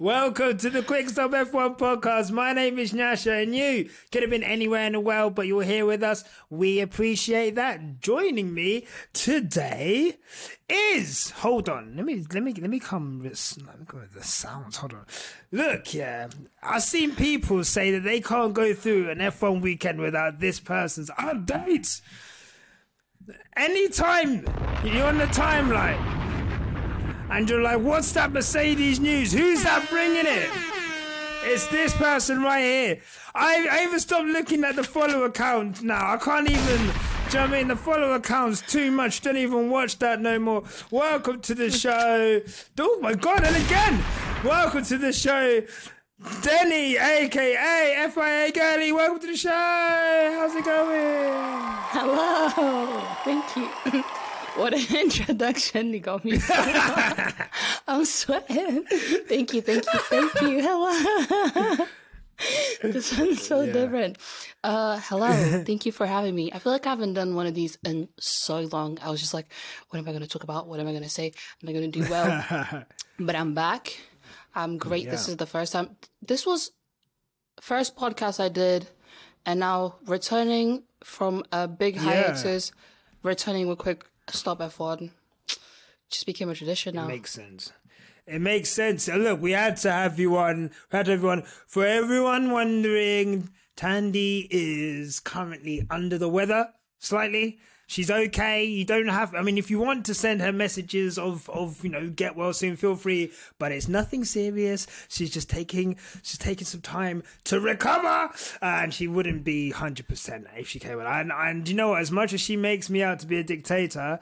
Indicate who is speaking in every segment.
Speaker 1: Welcome to the Quick Stop F1 podcast. My name is Nyasha, and you could have been anywhere in the world, but you're here with us. We appreciate that. Joining me today is hold on. Let me let me let me come with, let me go with the sounds. Hold on. Look, yeah, I've seen people say that they can't go through an F1 weekend without this person's updates. Anytime you're on the timeline and you're like, what's that Mercedes news? Who's that bringing it? It's this person right here. I, I even stopped looking at the follow account now. I can't even. Do you know I mean? The follow account's too much. Don't even watch that no more. Welcome to the show. Oh my god, and again, welcome to the show. Deni, aka FIA Girly, welcome to the show. How's it going?
Speaker 2: Hello. Thank you. What an introduction. You got me. I'm sweating. Thank you, thank you, thank you. Hello. this one's so yeah. different. Uh, hello. Thank you for having me. I feel like I haven't done one of these in so long. I was just like, what am I going to talk about? What am I going to say? Am I going to do well? but I'm back. I'm great. Yeah. This is the first time. This was first podcast I did, and now returning from a big hiatus, yeah. returning with quick stop F1 just became a tradition now.
Speaker 1: It makes sense. It makes sense. Look, we had to have you on. We had everyone. For everyone wondering, Thandie is currently under the weather slightly. She's okay. You don't have. I mean, if you want to send her messages of of you know get well soon, feel free. But it's nothing serious. She's just taking she's taking some time to recover, and she wouldn't be hundred percent if she came out. And and you know what? As much as she makes me out to be a dictator,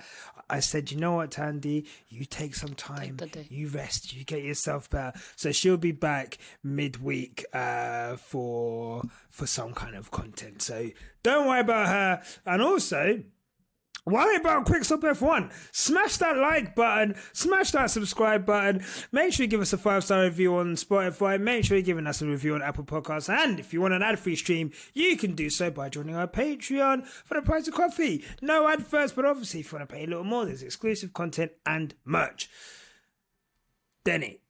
Speaker 1: I said, you know what, Thandie, you take some time, you rest, you get yourself better. So she'll be back midweek uh, for for some kind of content. So don't worry about her. And also, Worry about Quickstop F1. Smash that like button, smash that subscribe button. Make sure you give us a five star review on Spotify. Make sure you're giving us a review on Apple Podcasts. And if you want an ad free stream, you can do so by joining our Patreon for the price of coffee. No adverts, but obviously, if you want to pay a little more, there's exclusive content and merch. Deni.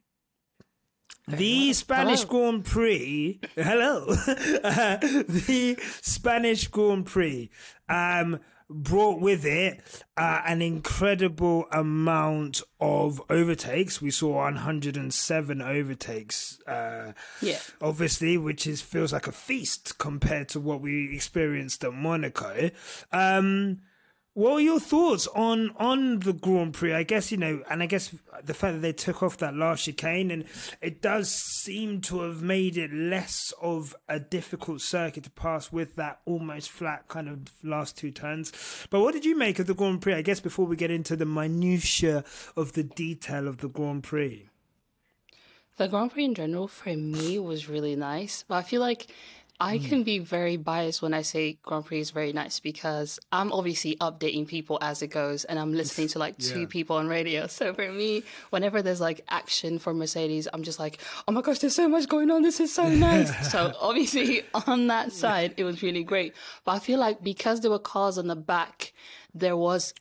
Speaker 1: The Spanish hello. Grand Prix. Hello. uh, the Spanish Grand Prix. Um, brought with it uh, an incredible amount of overtakes. We saw 107 overtakes. Uh,
Speaker 2: yeah,
Speaker 1: obviously, which is feels like a feast compared to what we experienced at Monaco. Um, what were your thoughts on on the Grand Prix? I guess you know, and I guess the fact that they took off that last chicane, and it does seem to have made it less of a difficult circuit to pass with that almost flat kind of last two turns. But what did you make of the Grand Prix? I guess before we get into the minutiae of the detail of the Grand Prix.
Speaker 2: The Grand Prix in general for me was really nice, but I feel like I mm. can be very biased when I say Grand Prix is very nice because I'm obviously updating people as it goes and I'm listening to like two people on radio. So for me, whenever there's like action for Mercedes, I'm just like, oh my gosh, there's so much going on. This is so nice. so obviously on that side, it was really great. But I feel like because there were cars on the back, there was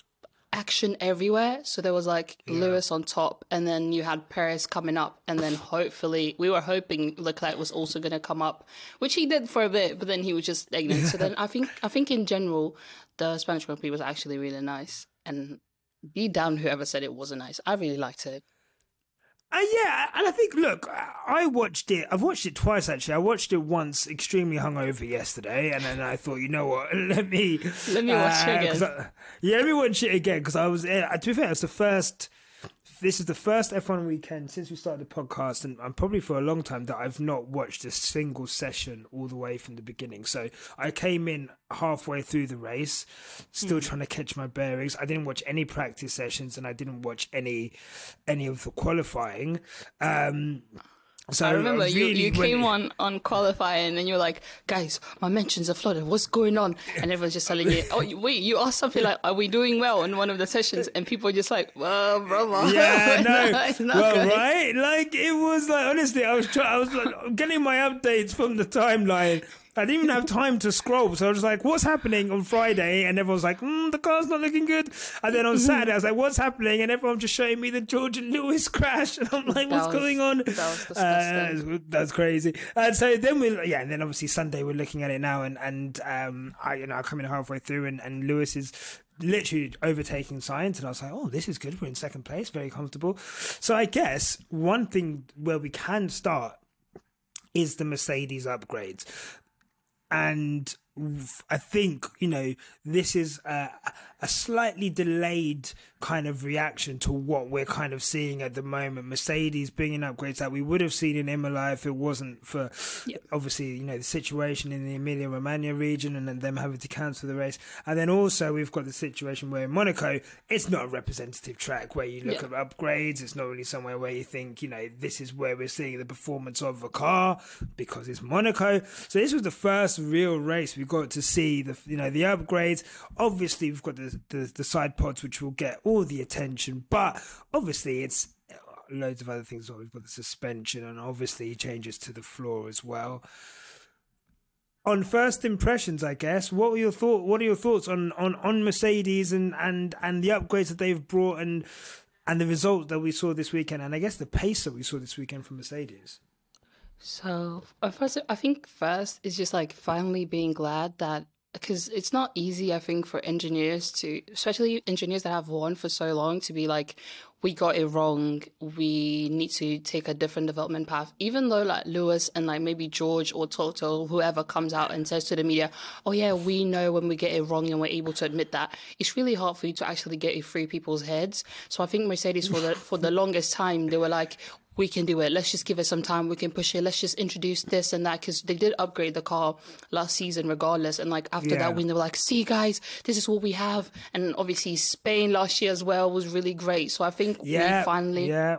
Speaker 2: action everywhere. So there was like yeah. Lewis on top, and then you had Perez coming up, and then hopefully we were hoping Leclerc was also going to come up, which he did for a bit, but then he was just ignorant. so then I think I think in general the Spanish Grand Prix was actually really nice, and be down whoever said it wasn't nice. I really liked it.
Speaker 1: Uh, yeah, and I think, look, I watched it. I've watched it twice actually. I watched it once, extremely hungover yesterday, and then I thought, you know what? Let me
Speaker 2: let me watch uh, it again.
Speaker 1: I, yeah, let me watch it again because I was. Uh, to be fair, it's the first this is the first F1 weekend since we started the podcast, and, and, probably for a long time that I've not watched a single session all the way from the beginning. So I came in halfway through the race, still mm. trying to catch my bearings. I didn't watch any practice sessions, and I didn't watch any any of the qualifying. Um,
Speaker 2: so I remember really you, you came on on qualifying and you were like, guys, my mentions are flooded. What's going on? And everyone's just telling you, oh, wait, you asked something like, are we doing well in one of the sessions? And people are just like, well, brother.
Speaker 1: Yeah, no. no well, good. right? Like, it was like, honestly, I was trying, I was like, getting my updates from the timeline I didn't even have time to scroll. So I was like, what's happening on Friday? And everyone's like, mm, the car's not looking good. And then on
Speaker 2: Mm-hmm.
Speaker 1: Saturday, I was like, what's happening? And everyone just showing me the George and Lewis crash. And I'm like, what's
Speaker 2: was-
Speaker 1: going on?
Speaker 2: that was
Speaker 1: Uh, that's crazy. And so then we, yeah, and then obviously Sunday we're looking at it now, and and um, I, you know, I'm coming halfway through, and and Lewis is literally overtaking Sainz, and I was like, oh, this is good. We're in second place, very comfortable. So I guess one thing where we can start is the Mercedes upgrades. And I think, you know, this is a, a slightly delayed kind of reaction to what we're kind of seeing at the moment. Mercedes bringing upgrades that we would have seen in Imola if it wasn't for obviously, you know, the situation in the Emilia Romagna region and then them having to cancel the race. And then also we've got the situation where in Monaco, it's not a representative track where you look
Speaker 2: Yeah.
Speaker 1: at upgrades. It's not really somewhere where you think, you know, this is where we're seeing the performance of a car because it's Monaco. So this was the first real race we got to see the, you know, the upgrades. Obviously, we've got the, the, the side pods, which will get all the attention, but obviously it's uh, loads of other things. We've got the suspension and obviously changes to the floor as well. On first impressions, I guess, what were your thought? What are your thoughts on, on, on Mercedes and, and, and the upgrades that they've brought and and the results that we saw this weekend, and I guess the pace that we saw this weekend from Mercedes?
Speaker 2: So, first, I think first is just like finally being glad that because it's not easy, I think, for engineers to, especially engineers that have won for so long, to be like, we got it wrong. We need to take a different development path. Even though like Lewis and like maybe George or Toto, whoever comes out and says to the media, "Oh yeah, we know when we get it wrong and we're able to admit that," it's really hard for you to actually get it through people's heads. So I think Mercedes for the for the longest time they were like, we can do it. Let's just give it some time. We can push it. Let's just introduce this and that because they did upgrade the car last season, regardless. And like after
Speaker 1: Yeah.
Speaker 2: that win, they were like, "See, guys, this is what we have." And obviously, Spain last year as well was really great. So I think
Speaker 1: Yeah,
Speaker 2: we finally,
Speaker 1: yeah,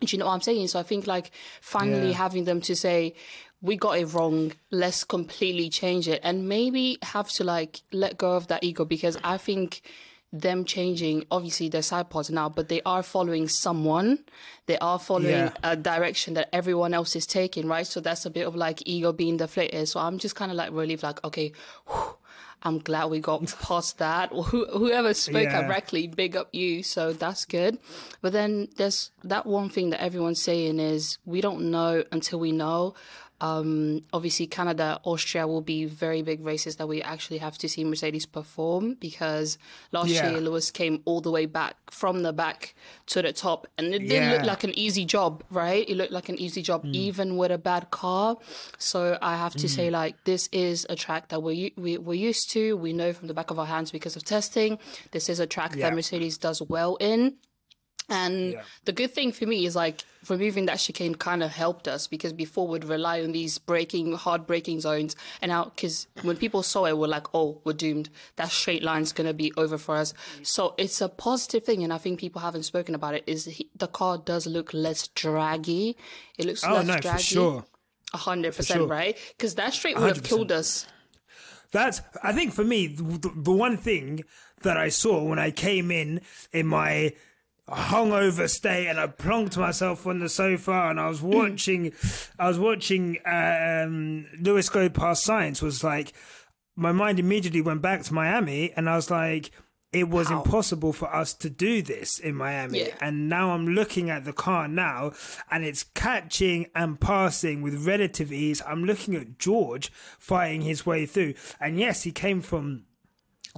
Speaker 2: do you know what I'm saying? So I think like finally
Speaker 1: Yeah.
Speaker 2: having them to say. We got it wrong. Let's completely change it, and maybe have to like let go of that ego because I think them changing obviously their side pods now but they are following someone. They are following
Speaker 1: Yeah.
Speaker 2: a direction that everyone else is taking right? So that's a bit of like ego being deflated. So i'm just kind of like relieved like okay whew, i'm glad we got past that. Who, whoever spoke
Speaker 1: Yeah.
Speaker 2: correctly big up you. So that's good. But then there's that one thing that everyone's saying is we don't know until we know um, obviously, Canada, Austria will be very big races that we actually have to see Mercedes perform because last
Speaker 1: Yeah.
Speaker 2: year Lewis came all the way back from the back to the top, and it didn't
Speaker 1: Yeah. Hmm.
Speaker 2: look like an easy job, right? It looked like an easy job, even with a bad car. So I have to say, like, this is a track that we're, we, we're used to. We know from the back of our hands because of testing. This is a track
Speaker 1: Yeah.
Speaker 2: that Mercedes does well in. And
Speaker 1: Yeah.
Speaker 2: the good thing for me is like removing that chicane kind of helped us because before we'd rely on these breaking, hard braking zones. And now, because when people saw it, we're like, oh, we're doomed. That straight line's going to be over for us. So it's a positive thing. And I think people haven't spoken about it is he, the car does look less draggy. It looks
Speaker 1: Oh
Speaker 2: less
Speaker 1: no,
Speaker 2: draggy.
Speaker 1: for sure.
Speaker 2: A hundred percent,
Speaker 1: sure.
Speaker 2: right? Because that straight would have
Speaker 1: 100%.
Speaker 2: killed us.
Speaker 1: That's I think for me the, the one thing that I saw when I came in in my hungover state and I plonked myself on the sofa and I was watching I was watching um Lewis go past Sainz was like my mind immediately went back to Miami and I was like it was
Speaker 2: How?
Speaker 1: impossible for us to do this in Miami.
Speaker 2: Yeah.
Speaker 1: And now I'm looking at the car now and it's catching and passing with relative ease. I'm looking at George fighting his way through. And yes, he came from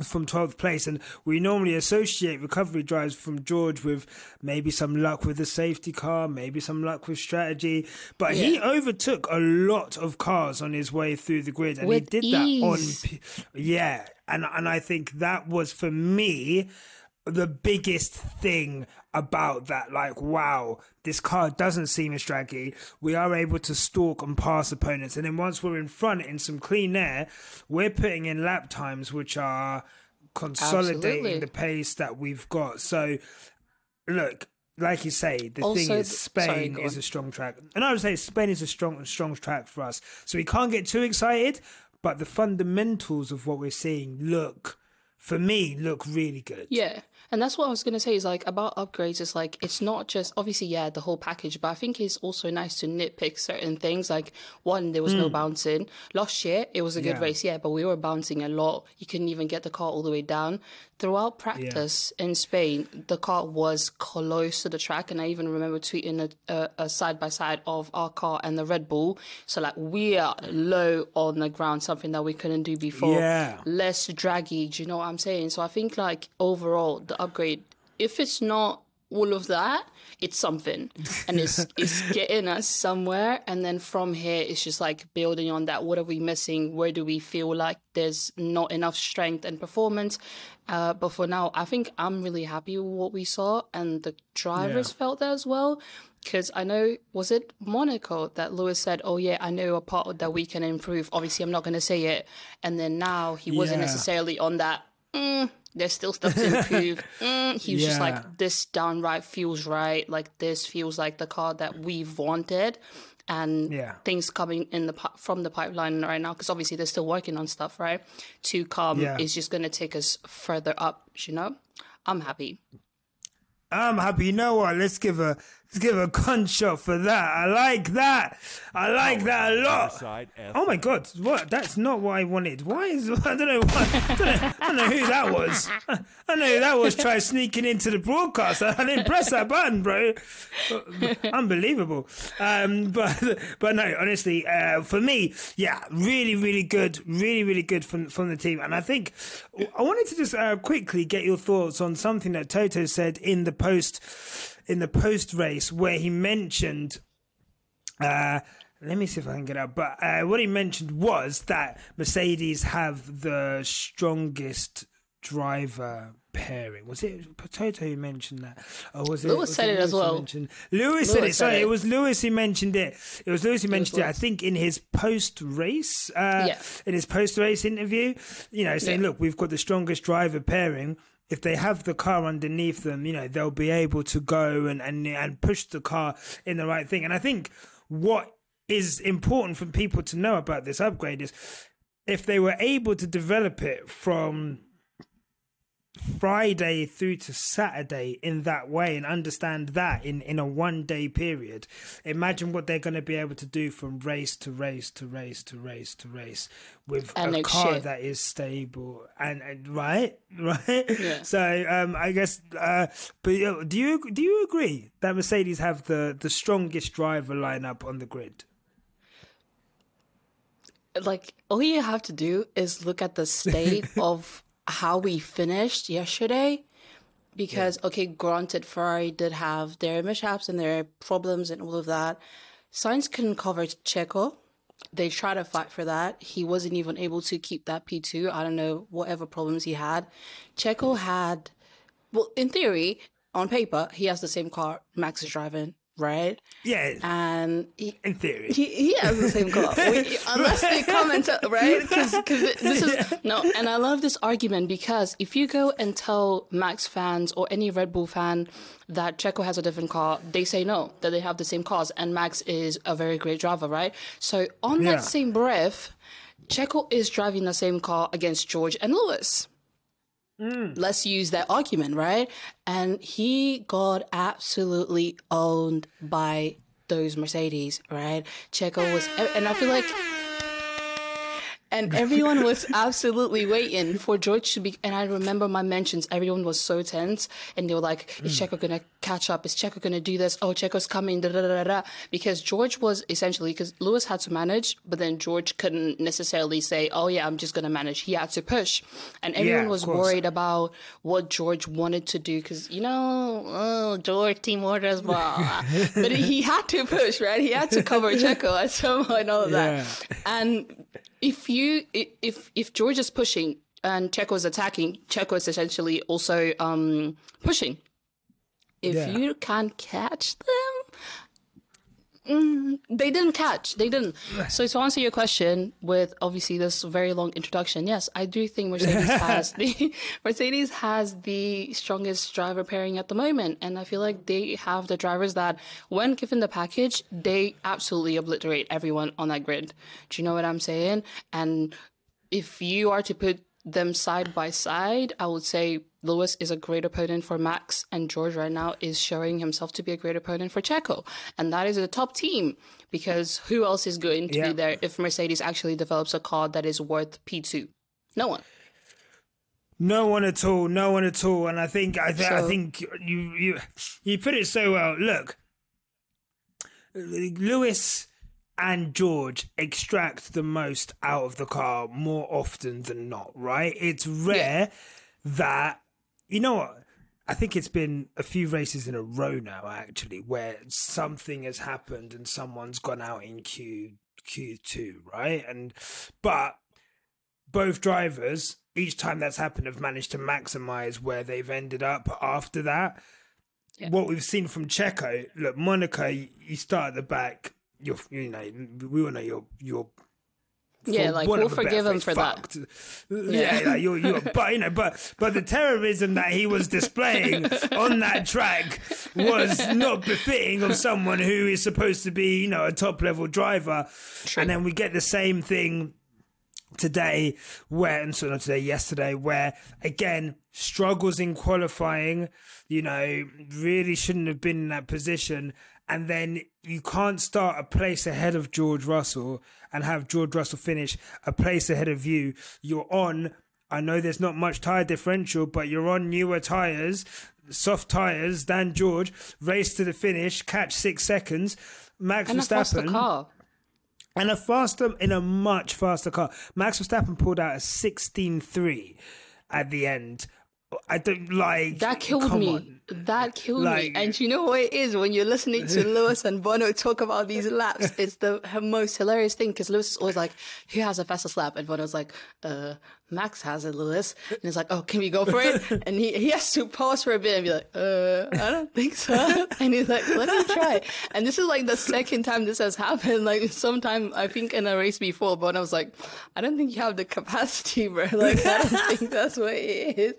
Speaker 1: from 12th place and we normally associate recovery drives from George with maybe some luck with the safety car maybe some luck with strategy. But he overtook a lot of cars on his way through the grid and
Speaker 2: With
Speaker 1: he did that on yeah and and I think that was for me the biggest thing about that like wow this car doesn't seem as draggy we are able to stalk and pass opponents and then once we're in front in some clean air we're putting in lap times which are consolidating
Speaker 2: Absolutely.
Speaker 1: the pace that we've got so look like you say the
Speaker 2: Also
Speaker 1: thing is spain
Speaker 2: sorry,
Speaker 1: is a strong track and i would say spain is a strong strong track for us so we can't get too excited but the fundamentals of what we're seeing look for me, look really good.
Speaker 2: Yeah. And that's what I was going to say is like about upgrades is like it's not just obviously yeah the whole package but I think it's also nice to nitpick certain things like one there was no bouncing last year it was a good
Speaker 1: Hmm. Yeah.
Speaker 2: race yeah but we were bouncing a lot you couldn't even get the car all the way down throughout practice in Spain the car was close to the track and I even remember tweeting a, a, a side by side of our car and the Red Bull so like we are low on the ground something that we couldn't do before
Speaker 1: Yeah.
Speaker 2: less draggy. Do you know what I'm saying? So I think like overall the upgrade, if it's not all of that, it's something, and it's it's getting us somewhere. And then from here, it's just like building on that. What are we missing? Where do we feel like there's not enough strength and performance? Uh, but for now, I think I'm really happy with what we saw, and the drivers
Speaker 1: Yeah.
Speaker 2: felt that as well. Because I know, was it Monaco that Lewis said, "Oh yeah, I know a part that we can improve." Obviously, I'm not going to say it. And then now he wasn't
Speaker 1: Yeah.
Speaker 2: necessarily on that. Mm, there's still stuff to improve. mm, he was just like, "This downright feels right. Like this feels like the car that we've wanted." And
Speaker 1: Yeah.
Speaker 2: things coming in the from the pipeline right now, because obviously they're still working on stuff, right? To come
Speaker 1: Yeah.
Speaker 2: is just going to take us further up. You know, I'm happy.
Speaker 1: I'm happy. You know what? Let's give a let's give a gunshot for that. I like that. I like that a lot. Oh my god! What? That's not what I wanted. Why is I don't know. What, I, don't know I don't know who that was. I don't know who that was. Try sneaking into the broadcast. I didn't press that button, bro. Unbelievable. Um, but but no, honestly, uh, for me, yeah, really, really good, really, really good from from the team. And I think I wanted to just uh, quickly get your thoughts on something that Toto said in the post in the post race where he mentioned. Uh, let me see if I can get out. But uh, what he mentioned was that Mercedes have the strongest driver pairing. Was it Potato who mentioned that? Or was it
Speaker 2: Lewis
Speaker 1: was
Speaker 2: said it as
Speaker 1: Lewis
Speaker 2: well.
Speaker 1: mentioned- Lewis, said it. Sorry,
Speaker 2: it.
Speaker 1: it was Lewis who mentioned it. It was Lewis who mentioned it. I think in his post race, uh,
Speaker 2: Yeah.
Speaker 1: in his post race interview, you know, saying,
Speaker 2: Yeah.
Speaker 1: "Look, we've got the strongest driver pairing." If they have the car underneath them, you know, they'll be able to go and, and and push the car in the right thing. And I think what is important for people to know about this upgrade is if they were able to develop it from Friday through to Saturday in that way and understand that in, in a one day period, imagine what they're going to be able to do from race to race to race to race to race with
Speaker 2: And
Speaker 1: a car
Speaker 2: year.
Speaker 1: that is stable and, and right, right.
Speaker 2: Yeah.
Speaker 1: So um, I guess, uh, but uh, do you do you agree that Mercedes have the the strongest driver lineup on the grid?
Speaker 2: like all you have to do is look at the state of how we finished yesterday because okay granted ferrari did have their mishaps and their problems and all of that. Sainz couldn't cover checo. They tried to fight for that. He wasn't even able to keep that p2 i don't know whatever problems he had. Checo had well in theory on paper he has the same car max is driving right
Speaker 1: Yeah,
Speaker 2: and he,
Speaker 1: in theory.
Speaker 2: he, he has the same car. We, unless they comment, right? Because this is no, and I love this argument because if you go and tell Max fans or any Red Bull fan that Checo has a different car, they say no, that they have the same cars, and Max is a very great driver, right? So on
Speaker 1: Yeah.
Speaker 2: that same breath, Checo is driving the same car against George and Lewis Mm. let's use that argument, right? And he got absolutely owned by those Mercedes, right? Checo was, and I feel like, and everyone was absolutely waiting for George to be. And I remember my mentions, everyone was so tense, and they were like, "Is hmm. Checo gonna catch up? Is Checo gonna do this? Oh, Checo's coming!" Da da da. Because George was essentially because Lewis had to manage, but then George couldn't necessarily say, "Oh yeah, I'm just gonna manage." He had to push, and everyone
Speaker 1: of
Speaker 2: was
Speaker 1: course.
Speaker 2: worried about what George wanted to do because you know, oh, George team orders, blah. but he had to push, right? He had to cover Checo at some point, all of that. And if you if if George is pushing and Checo is attacking, Checo is essentially also um, pushing. If
Speaker 1: Yeah.
Speaker 2: you can't catch them, Mm, they didn't catch. They didn't. So to answer your question, with obviously this very long introduction, yes, I do think Mercedes has the Mercedes has the strongest driver pairing at the moment, and I feel like they have the drivers that, when given the package, they absolutely obliterate everyone on that grid. Do you know what I'm saying? And if you are to put them side by side, I would say Lewis is a great opponent for Max, and George right now is showing himself to be a great opponent for Checo. And that is a top team because who else is going to
Speaker 1: Yeah.
Speaker 2: be there if Mercedes actually develops a car that is worth P2? No one.
Speaker 1: No one at all. No one at all. And I think I, th- I think you you you put it so well. Look, Lewis and George extract the most out of the car more often than not. Right? It's rare that you know what. I think it's been a few races in a row now, actually, where something has happened and someone's gone out in Q Q two, right? And but both drivers, each time that's happened, have managed to maximize where they've ended up after that.
Speaker 2: Yeah.
Speaker 1: What we've seen from Checo, look, Monaco, you start at the back. You're, you know, we all know you're, you're.
Speaker 2: Yeah,
Speaker 1: for
Speaker 2: like,
Speaker 1: want
Speaker 2: we'll
Speaker 1: of a better
Speaker 2: forgive him for that.
Speaker 1: fucked. Yeah, yeah, you're, you're, but you know, but but the terrorism that he was displaying on that track was not befitting of someone who is supposed to be, you know, a top level driver. And then we get the same thing today where and so not today yesterday where again struggles in qualifying you know really shouldn't have been in that position and then you can't start a place ahead of George Russell and have George Russell finish a place ahead of you you're on I know there's not much tire differential but you're on newer tires soft tires than George race to the finish catch 6 seconds Max
Speaker 2: And a
Speaker 1: Verstappen
Speaker 2: car.
Speaker 1: and a faster in a much faster car. Max Verstappen pulled out a 16.3 at the end. I don't like
Speaker 2: That killed me.
Speaker 1: on.
Speaker 2: That killed
Speaker 1: Like-
Speaker 2: me. And you know what it is when you're listening to Lewis and Bono talk about these laps? It's the most hilarious thing because Lewis is always like, "Who has the fastest lap?" And Bono's like, "Uh, Max has it, Lewis." And he's like, "Oh, can we go for it?" And he, he has to pause for a bit and be like, "Uh, I don't think so." And he's like, "Let me try." And this is like the second time this has happened. Like sometime I think in a race before, but I was like, "I don't think you have the capacity, bro. Like I don't think that's what it is."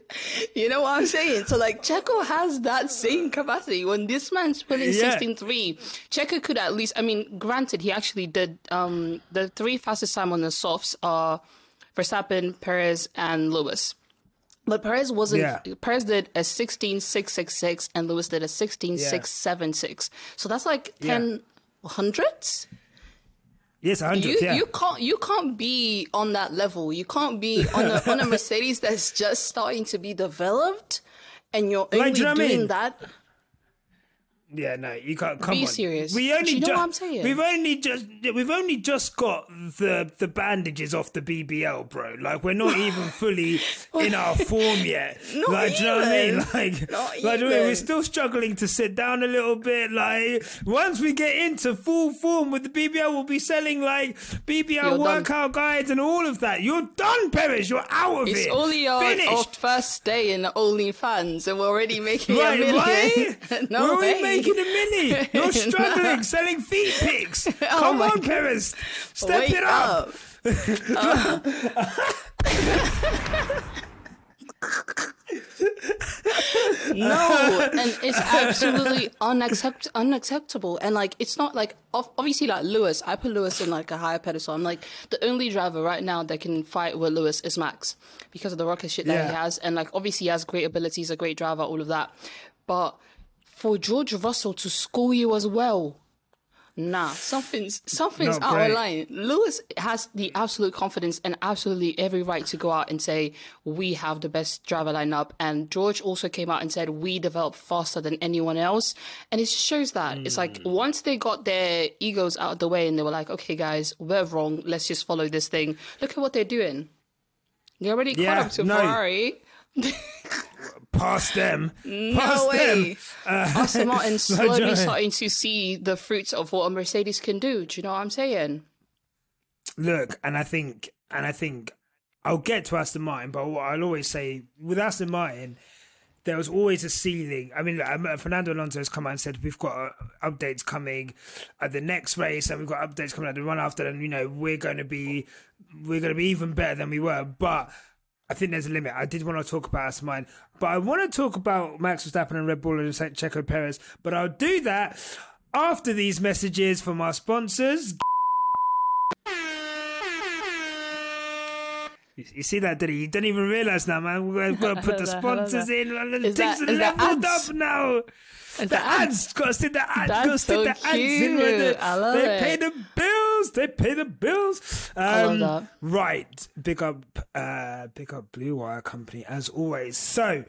Speaker 2: You know what I'm saying? So like Checo has that same capacity. When this man's pulling
Speaker 1: Yeah.
Speaker 2: 16.3, Checo could at least, I mean, granted, he actually did um, the three fastest time on the softs are Verstappen, Perez, and Lewis. But Perez wasn't.
Speaker 1: Yeah.
Speaker 2: Perez did a 16.666 and Lewis did a 16.676. So that's like
Speaker 1: Yeah.
Speaker 2: hundredths.
Speaker 1: Yes, 100.
Speaker 2: You
Speaker 1: yeah.
Speaker 2: you can't you can't be on that level. You can't be on a on a Mercedes that's just starting to be developed, and you're only
Speaker 1: Like, do you know I
Speaker 2: doing
Speaker 1: mean?
Speaker 2: that.
Speaker 1: Yeah, no, you can't. Come
Speaker 2: Be
Speaker 1: on.
Speaker 2: serious.
Speaker 1: We only
Speaker 2: Do you know
Speaker 1: ju-
Speaker 2: what I'm saying?
Speaker 1: We've only just we've only just got the the bandages off the BBL, bro. Like we're not even fully in our form yet.
Speaker 2: Not
Speaker 1: like, do you know what I mean?
Speaker 2: even.
Speaker 1: Like,
Speaker 2: Not
Speaker 1: like do you know what I mean? we're still struggling to sit down a little bit. Like once we get into full form with the BBL, we'll be selling like BBL
Speaker 2: You're done.
Speaker 1: workout guides and all of that. You're done, Perez. You're out of
Speaker 2: It's
Speaker 1: it.
Speaker 2: only our, our first day in OnlyFans, and we're already making
Speaker 1: Right,
Speaker 2: a million.
Speaker 1: right?
Speaker 2: no
Speaker 1: We're
Speaker 2: way.
Speaker 1: Making a milli. You're struggling selling feet pics. Oh
Speaker 2: Come
Speaker 1: on,
Speaker 2: God.
Speaker 1: Step
Speaker 2: Wake
Speaker 1: it up. Uh.
Speaker 2: No, and it's absolutely unaccept- unacceptable. And like, it's not like obviously like Lewis. I put Lewis in like a higher pedestal. I'm like the only driver right now that can fight with Lewis is Max because of the rocket shit that he has, and like obviously he has great abilities, a great driver, all of that. But for George Russell to school you as well. Nah, something's something's
Speaker 1: Not
Speaker 2: out
Speaker 1: great.
Speaker 2: of line. Lewis has the absolute confidence and absolutely every right to go out and say we have the best driver lineup. And George also came out and said we develop faster than anyone else. And it shows that it's like
Speaker 1: Hmm.
Speaker 2: once they got their egos out of the way and they were like, okay, guys, we're wrong. Let's just follow this thing. Look at what they're doing. They already
Speaker 1: Yeah,
Speaker 2: caught up to
Speaker 1: no.
Speaker 2: Ferrari.
Speaker 1: Past them.
Speaker 2: No
Speaker 1: Past
Speaker 2: way.
Speaker 1: them. Uh,
Speaker 2: Aston Martin slowly starting to see the fruits of what a Mercedes can do. Do you know what I'm saying?
Speaker 1: Look, and I think, and I think, I'll get to Aston Martin, but what I'll always say with Aston Martin, there was always a ceiling. I mean, look, um, Fernando Alonso has come out and said we've got uh, updates coming at the next race, and we've got updates coming at the run after, and you know we're going to be we're going to be even better than we were. But I think there's a limit. I did want to talk about Martin, but I want to talk about Max Verstappen and Red Bull and. Checo Perez. But I'll do that after these messages from our sponsors. You see that, did he? You didn't even realize now, man. We've got to put the sponsors in.
Speaker 2: Is
Speaker 1: things
Speaker 2: that-
Speaker 1: are leveled up now.
Speaker 2: Is
Speaker 1: The ads, got to stick the ads,
Speaker 2: That's
Speaker 1: got to stick
Speaker 2: so
Speaker 1: the ads in. Right
Speaker 2: cute.
Speaker 1: there.
Speaker 2: I love
Speaker 1: they
Speaker 2: it.
Speaker 1: pay the bills. They pay the bills. Um,
Speaker 2: I love that.
Speaker 1: Right, big up, uh, big up Blue Wire Company as always. So,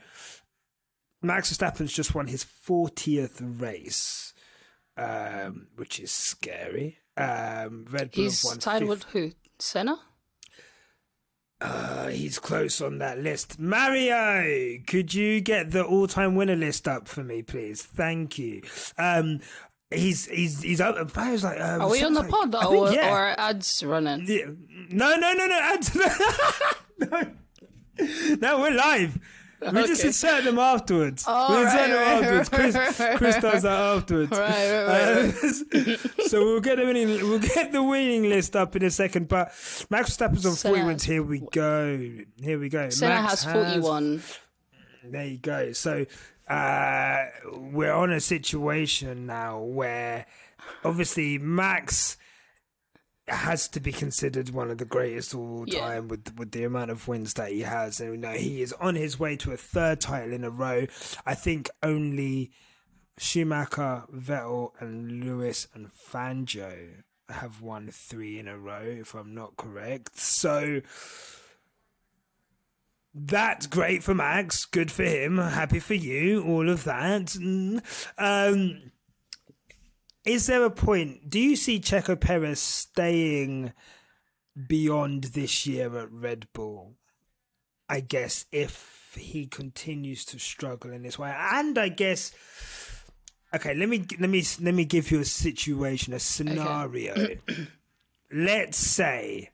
Speaker 1: Max Verstappen's just won his fortieth race, um, which is scary. Um, Red Bull
Speaker 2: He's tied
Speaker 1: 50
Speaker 2: with who? Senna?
Speaker 1: Uh, he's close on that list. Mario, could you get the all-time winner list up for me, please? Thank you. Um, he's he's he's up. Mario's like, um,
Speaker 2: Are we on the
Speaker 1: like-
Speaker 2: pod
Speaker 1: I think,
Speaker 2: or,
Speaker 1: yeah.
Speaker 2: or ads running?
Speaker 1: Yeah. No, no, no, no. add- no. No, we're live. We just
Speaker 2: Okay.
Speaker 1: insert them afterwards.
Speaker 2: Oh,
Speaker 1: we insert
Speaker 2: right,
Speaker 1: them
Speaker 2: right,
Speaker 1: afterwards.
Speaker 2: right,
Speaker 1: Chris, Chris does that afterwards.
Speaker 2: Right, right, right,
Speaker 1: Uh, so we'll get the winning. We'll get the winning list up in a second. But Max Verstappen's on forty
Speaker 2: Senna-
Speaker 1: wins. Here we go. Here we go.
Speaker 2: Senna
Speaker 1: Max
Speaker 2: has 41.
Speaker 1: there you go. So uh, we're on a situation now where obviously Max has to be considered one of the greatest of all
Speaker 2: Yeah.
Speaker 1: time with with the amount of wins that he has, and you know he is on his way to a third title in a row. I think only Schumacher, Vettel, and Lewis and Fangio have won three in a row, if I'm not correct. So that's great for Max. Good for him. Happy for you. All of that. Mm. Um, is there a point? Do you see Checo Perez staying beyond this year at Red Bull? I guess if he continues to struggle in this way, and I guess. Okay, let me let me let me give you a situation, a scenario. Let's say,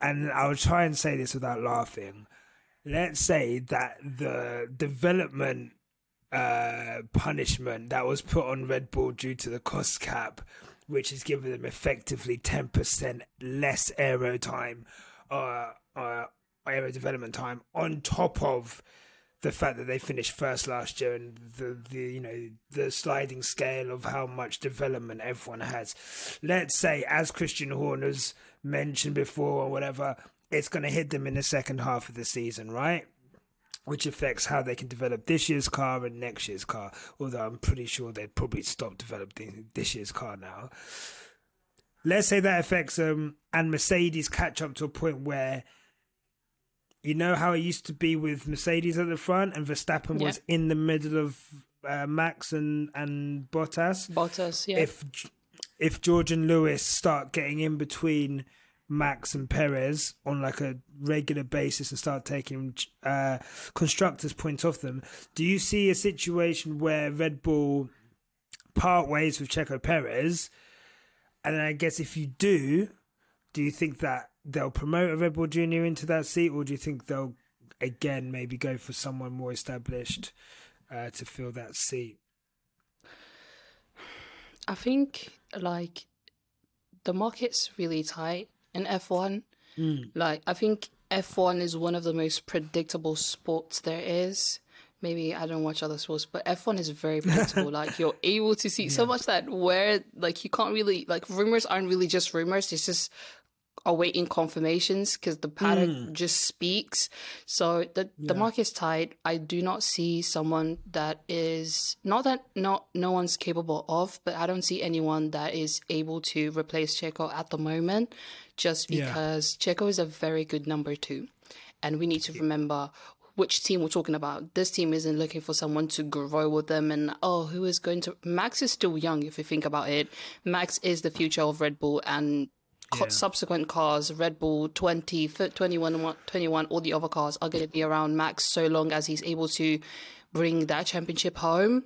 Speaker 1: and I'll try and say this without laughing let's say that the development uh, punishment that was put on Red Bull due to the cost cap, which has given them effectively 10% less aero time, uh, uh, aero development time, on top of the fact that they finished first last year and the, the you know the sliding scale of how much development everyone has. Let's say, as Christian Horner's mentioned before or whatever, it's going to hit them in the second half of the season, right? Which affects how they can develop this year's car and next year's car. Although I'm pretty sure they'd probably stop developing this year's car now. Let's say that affects them, and Mercedes catch up to a point where you know how it used to be with Mercedes at the front and Verstappen
Speaker 2: Yeah.
Speaker 1: was in the middle of uh, Max and and Bottas.
Speaker 2: Bottas, yeah.
Speaker 1: If if George and Lewis start getting in between Max and Perez on like a regular basis and start taking uh, constructors' points off them, do you see a situation where Red Bull part ways with Checo Perez? And I guess if you do, do you think that they'll promote a Red Bull Junior into that seat, or do you think they'll again maybe go for someone more established uh, to fill that seat?
Speaker 2: I think like the market's really tight in F1. Mm. Like I think F1 is one of the most predictable sports there is. Maybe I don't watch other sports, but F1 is very predictable. like you're able to see so much that where like you can't really like rumors aren't really just rumors. It's just awaiting confirmations because the paddock mm. just speaks. So the the market's tight. I do not see someone that is not that not no one's capable of, but I don't see anyone that is able to replace Checo at the moment, just
Speaker 1: Yeah.
Speaker 2: because Checo is a very good number two, and we need to remember. Which team we're talking about? This team isn't looking for someone to grow with them, and oh, who is going to? Max is still young, if you think about it. Max is the future of Red Bull, and
Speaker 1: Yeah.
Speaker 2: subsequent cars, Red Bull 20, 21, 21, all the other cars are going to be around Max so long as he's able to bring that championship home.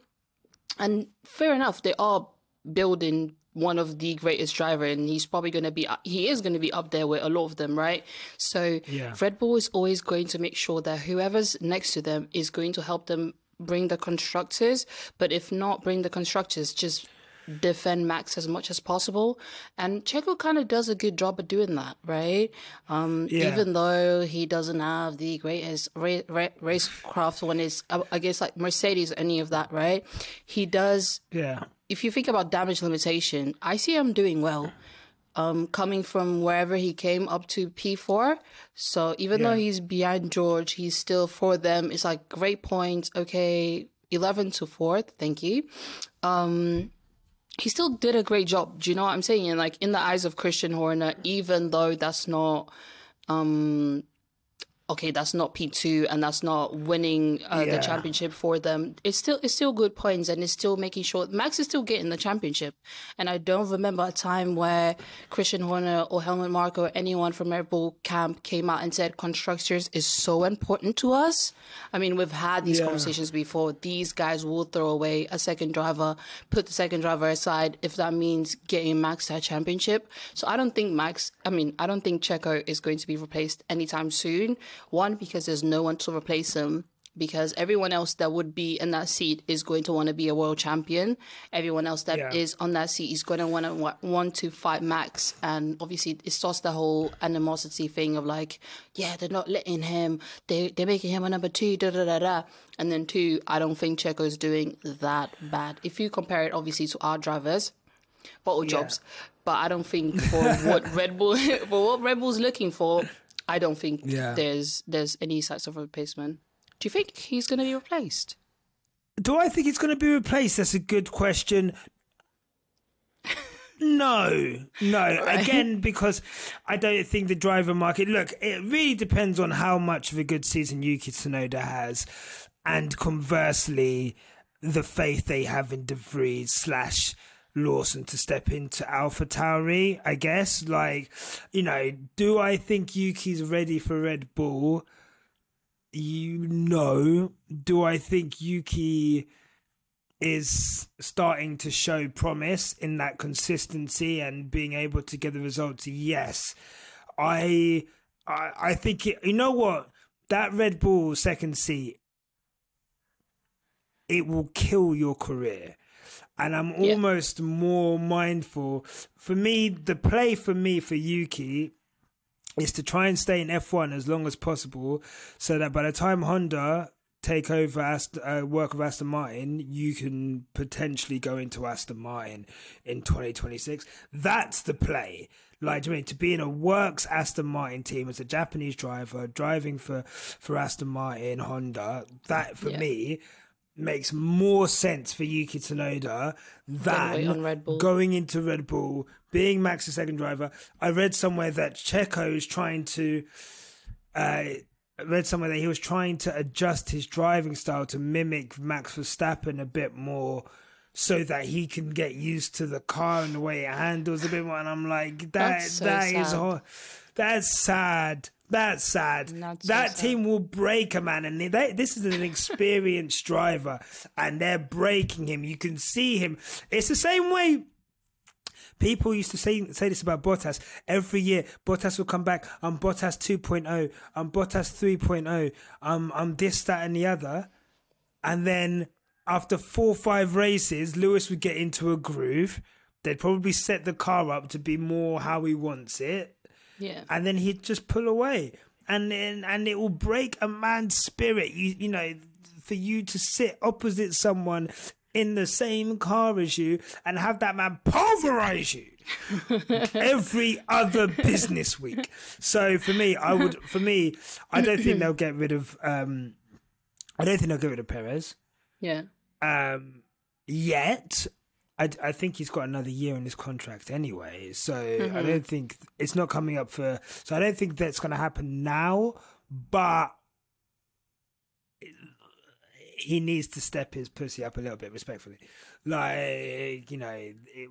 Speaker 2: And fair enough, they are building one of the greatest driver, and he's probably going to be he is going to be up there with a lot of them, right? So
Speaker 1: Yeah.
Speaker 2: Red Bull is always going to make sure that whoever's next to them is going to help them bring the constructors, but if not bring the constructors, just defend Max as much as possible. And Checo kind of does a good job of doing that, right? Um,
Speaker 1: Yeah.
Speaker 2: Even though he doesn't have the greatest ra- ra- racecraft when it's, uh, I guess, like Mercedes, any of that, right? He does
Speaker 1: Yeah.
Speaker 2: If you think about damage limitation, I see him doing well. um, coming from wherever he came up to P4. So even though he's behind George, he's still for them. It's like great points. Okay, 11 to 4th. Thank you. Um, he still did a great job. Do you know what I'm saying? And like in the eyes of Christian Horner, even though that's not um okay, that's not P2 and that's not winning uh,
Speaker 1: Yeah.
Speaker 2: the championship for them. It's still it's still good points and it's still making sure Max is still getting the championship. And I don't remember a time where Christian Horner or Helmut Marko or anyone from Red Bull camp came out and said constructors is so important to us. I mean, we've had these
Speaker 1: Yeah.
Speaker 2: conversations before. These guys will throw away a second driver, put the second driver aside if that means getting Max that championship. So I don't think Max, I mean, I don't think Checo is going to be replaced anytime soon. One, because there's no one to replace him. Because everyone else that would be in that seat is going to want to be a world champion. Everyone else that is
Speaker 1: Yeah.
Speaker 2: on that seat is going to want to want to fight Max, and obviously it starts the whole animosity thing of like, yeah, they're not letting him. They they're making him a number two, da da da da. And then two, I don't think Checo is doing that bad. If you compare it obviously to our drivers, bottle jobs, but I don't think for what Red Bull for what Red Bull's looking for, I don't think
Speaker 1: Yeah.
Speaker 2: there's there's any sorts of replacement. Do you think he's going to be replaced?
Speaker 1: Do I think he's going to be replaced? That's a good question. No, no. Again, because I don't think the driver market. Look, it really depends on how much of a good season Yuki Tsunoda has, and conversely, the faith they have in De Vries slash Lawson to step into Alpha Tauri. I guess, like, you know, do I think Yuki's ready for Red Bull? You know, do I think Yuki? is starting to show promise in that consistency and being able to get the results. Yes, I, I, I think it, you know what that Red Bull second seat, it will kill your career. And I'm
Speaker 2: Yeah.
Speaker 1: almost more mindful. For me, the play for me for Yuki is to try and stay in F1 as long as possible, so that by the time Honda take over Ast- uh, work of Aston Martin, you can potentially go into Aston Martin in 2026. That's the play. Like, do you mean to be in a works Aston Martin team as a Japanese driver driving for for Aston Martin Honda? That for
Speaker 2: Yeah.
Speaker 1: me makes more sense for Yuki Tsunoda than going into Red Bull, being Max's second driver. I read somewhere that Checo is trying to. Uh, I read somewhere that he was trying to adjust his driving style to mimic Max Verstappen a bit more, so that he can get used to the car and the way it handles a bit more. And I'm like, that
Speaker 2: That's so
Speaker 1: that is
Speaker 2: sad.
Speaker 1: hor- that's sad. That's sad.
Speaker 2: That's so
Speaker 1: that
Speaker 2: sad.
Speaker 1: team will break a man, and they, this is an experienced driver, and they're breaking him. You can see him. It's the same way People used to say say this about Bottas every year. Bottas will come back. I'm Bottas 2.0. I'm Bottas 3.0. I'm I'm this, that, and the other. And then after four or five races, Lewis would get into a groove. They'd probably set the car up to be more how he wants it,
Speaker 2: Yeah.
Speaker 1: and then he'd just pull away. And then and it will break a man's spirit. You you know, for you to sit opposite someone in the same car as you and have that man pulverize you every other business week. So for me, I would for me, I don't think they'll get rid of um I don't think they'll get rid of Perez.
Speaker 2: Yeah.
Speaker 1: Um yet. I, I think he's got another year in his contract anyway, so I don't think it's not coming up for. So I don't think that's going to happen now. But he needs to step his pussy up a little bit, respectfully. Like you know, it,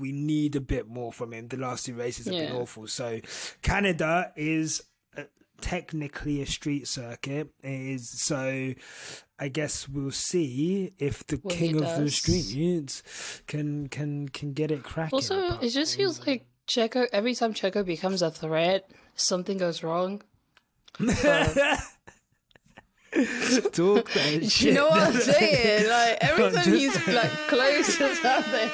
Speaker 1: we need a bit more from him. The last two races have been awful. So Canada is uh, technically a street circuit. It is so. I guess we'll see if the king of the streets can can can get it cracking.
Speaker 2: Also, it just feels like Checo. Every time Checo becomes a threat, something goes wrong.
Speaker 1: talk that shit.
Speaker 2: you know what I'm saying? Like every time
Speaker 1: just-
Speaker 2: he's like close to something.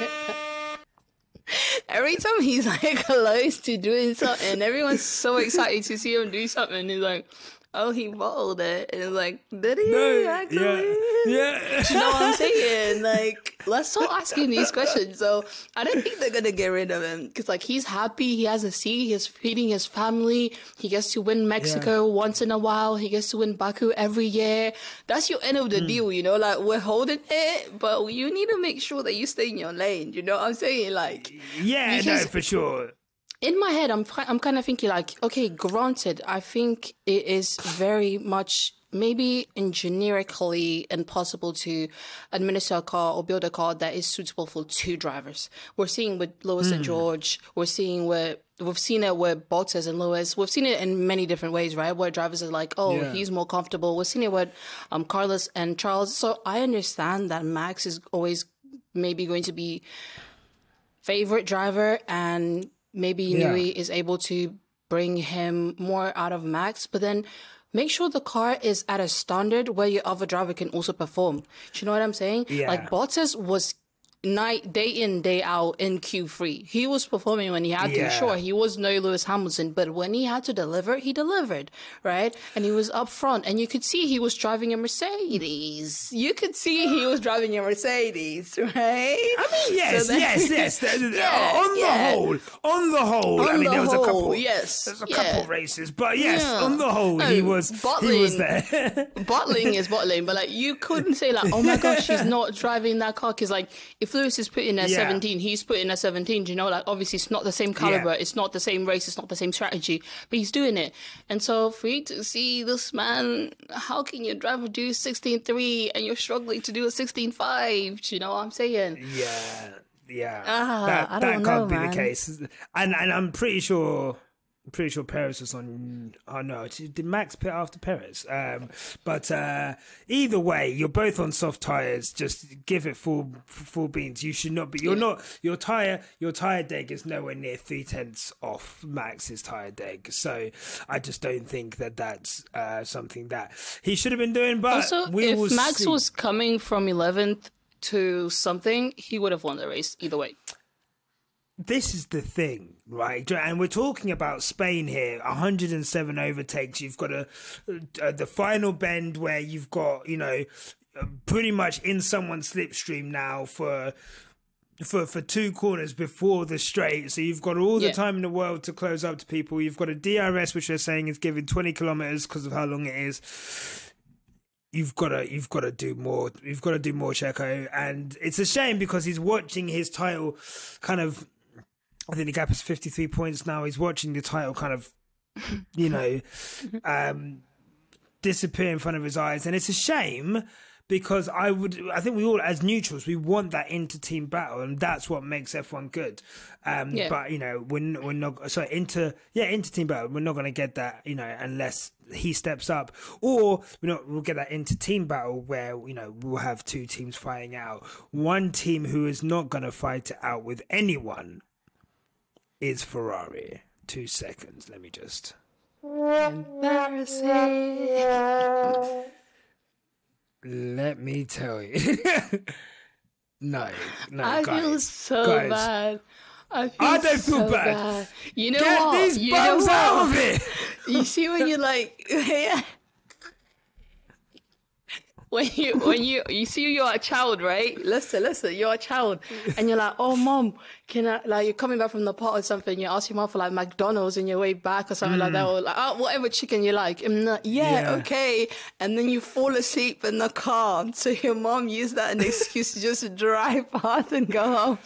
Speaker 2: Every time he's like close to doing something, everyone's so excited to see him do something. He's like, oh, he bottled it. And it's like, did he
Speaker 1: No,
Speaker 2: actually?
Speaker 1: yeah, yeah.
Speaker 2: you know what I'm saying? Like, let's stop asking these questions. So I don't think they're gonna get rid of him because, like, he's happy. He has a seat. He's feeding his family. He gets to win Mexico once in a while. He gets to win Baku every year. That's your end of the hmm. deal. You know, like we're holding it, but you need to make sure that you stay in your lane. You know what I'm saying? Like,
Speaker 1: Yeah, no, for sure.
Speaker 2: In my head, I'm I'm kind of thinking like, okay, granted, I think it is very much maybe generically impossible to administer a car or build a car that is suitable for two drivers. We're seeing with Lewis and George. We're seeing with we've seen it with Bottas and Lewis. We've seen it in many different ways, right? Where drivers are like, oh,
Speaker 1: Yeah.
Speaker 2: he's more comfortable. We've seen it with um, Carlos and Charles. So I understand that Max is always maybe going to be favorite driver and maybe
Speaker 1: Yeah.
Speaker 2: Newey is able to bring him more out of Max, but then make sure the car is at a standard where your other driver can also perform. Do you know what I'm saying?
Speaker 1: Yeah.
Speaker 2: Like Bottas was night day in day out in Q3. He was performing when he had
Speaker 1: Yeah.
Speaker 2: to. Sure, he was no Lewis Hamilton, but when he had to deliver, he delivered, right? And he was up front, and you could see he was driving a Mercedes. You could see he was driving a Mercedes, right?
Speaker 1: I mean, yes,
Speaker 2: So then-
Speaker 1: yes, yes. The- uh,
Speaker 2: Yeah,
Speaker 1: on the
Speaker 2: yeah.
Speaker 1: whole, on the whole, I mean,
Speaker 2: the
Speaker 1: there was a couple.
Speaker 2: yes,
Speaker 1: there's a couple races, but yes, on the whole,
Speaker 2: No,
Speaker 1: he was he was
Speaker 2: bottling-
Speaker 1: there.
Speaker 2: bottling is bottling, but like you couldn't say like, oh my gosh, he's not driving that car because like if Lewis is putting a
Speaker 1: Yeah.
Speaker 2: 17, he's putting a 17. You know, like obviously it's not the same caliber, it's not the same race, it's not the same strategy, but he's doing it. And so for you to see this man, how can your driver do 16.3 and you're struggling to do a 16.5? You know what I'm saying?
Speaker 1: yeah, yeah.
Speaker 2: Ah,
Speaker 1: that
Speaker 2: I
Speaker 1: that can't
Speaker 2: know,
Speaker 1: be
Speaker 2: man.
Speaker 1: the case, and and I'm pretty sure. I'm pretty sure Perez was on. Oh no, did Max pit after Perez? Um, but uh, either way, you're both on soft tires. Just give it full full beans. You should not be. You're not. Your tire. Your tire deg is nowhere near three tenths off Max's tire deg. So I just don't think that that's uh, something that he should have been doing. But
Speaker 2: Also,
Speaker 1: we
Speaker 2: if Max
Speaker 1: see.
Speaker 2: was coming from 11th to something, he would have won the race either way.
Speaker 1: This is the thing, right? And we're talking about Spain here. 107 overtakes. You've got a, uh, the final bend where you've got you know pretty much in someone's slipstream now for. For, for two corners before the straight, so you've got all the
Speaker 2: Yeah.
Speaker 1: time in the world to close up to people. You've got a DRS, which they're saying is giving twenty kilometers because of how long it is you've got to you've got to do more you've got to do more Checo and it's a shame because he's watching his title kind of I think the gap is 53 points now. He's watching the title kind of you know um disappear in front of his eyes. And it's a shame because I would I think we all as neutrals we want that inter team battle and that's what makes F1 good. Um
Speaker 2: Yeah.
Speaker 1: but you know we're, we're not sorry inter yeah inter team battle we're not going to get that you know unless he steps up. Or we're not we'll get that inter team battle where you know we'll have two teams fighting out. One team who is not going to fight it out with anyone is Ferrari two seconds let me just
Speaker 2: Embarrassing.
Speaker 1: Let me tell you. no, no,
Speaker 2: I
Speaker 1: guys.
Speaker 2: feel so
Speaker 1: guys.
Speaker 2: bad. I, feel
Speaker 1: I don't feel
Speaker 2: so
Speaker 1: bad.
Speaker 2: You know
Speaker 1: Get
Speaker 2: what?
Speaker 1: these
Speaker 2: you
Speaker 1: bums out of it.
Speaker 2: You see when you're like when you when you you see you're a child, right? Listen, listen, you're a child, and you're like, oh mom, can I like you're coming back from the pot or something? You ask your mom for like McDonald's on your way back or something like that, or like oh whatever chicken you like. And like, yeah,
Speaker 1: Mm. Yeah.
Speaker 2: okay, and then you fall asleep in the car, so your mom used that an excuse to just drive past and go home.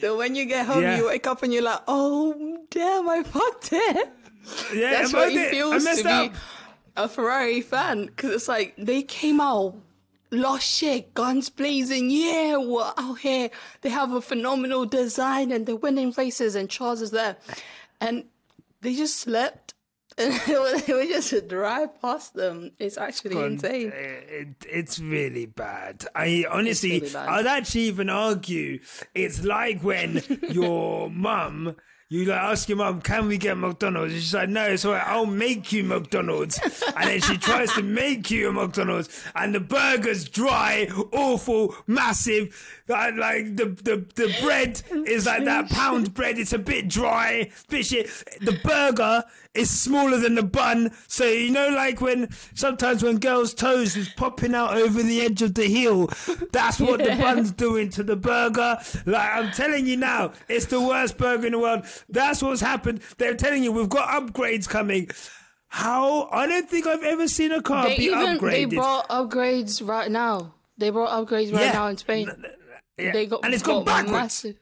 Speaker 2: So when you get home,
Speaker 1: Yeah.
Speaker 2: you wake up and you're like, oh damn, I fucked it.
Speaker 1: Yeah,
Speaker 2: That's what it.
Speaker 1: I
Speaker 2: feels
Speaker 1: messed
Speaker 2: to
Speaker 1: up.
Speaker 2: be a Ferrari fan because it's like they came out lost shit, guns blazing. Yeah, we're out here. They have a phenomenal design and they're winning races, and Charles is there, and they just slept. And it was, just a drive past them. It's actually
Speaker 1: Con-
Speaker 2: insane.
Speaker 1: Eh, it, it's really bad. I honestly,
Speaker 2: really bad.
Speaker 1: I'd actually even argue it's like when your mum, you like ask your mum, can we get McDonald's? And she's like, no, it's all right, I'll make you McDonald's. and then she tries to make you a McDonald's, and the burger's dry, awful, massive. Like, like the, the, the bread is like that pound bread, it's a bit dry, bit shit. The burger is smaller than the bun. So, you know, like when sometimes when girls' toes is popping out over the edge of the heel, that's what the bun's doing to the burger. Like, I'm telling you now, it's the worst burger in the world. That's what's happened. They're telling you we've got upgrades coming. How? I don't think I've ever seen a car
Speaker 2: They
Speaker 1: be
Speaker 2: even
Speaker 1: upgraded.
Speaker 2: they brought upgrades right now. They brought upgrades right
Speaker 1: Yeah.
Speaker 2: now in Spain.
Speaker 1: Yeah.
Speaker 2: They got
Speaker 1: and it's gone backwards.
Speaker 2: massive-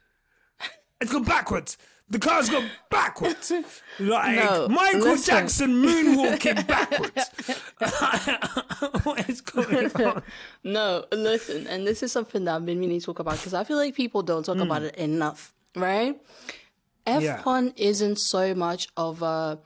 Speaker 1: It's gone backwards. The car's gone backwards. Like
Speaker 2: No,
Speaker 1: Michael
Speaker 2: listen.
Speaker 1: Jackson moonwalking backwards. what is going on?
Speaker 2: No, listen, and this is something that I've been meaning to talk about because I feel like people don't talk about hmm. it enough, right? F1 isn't so much of a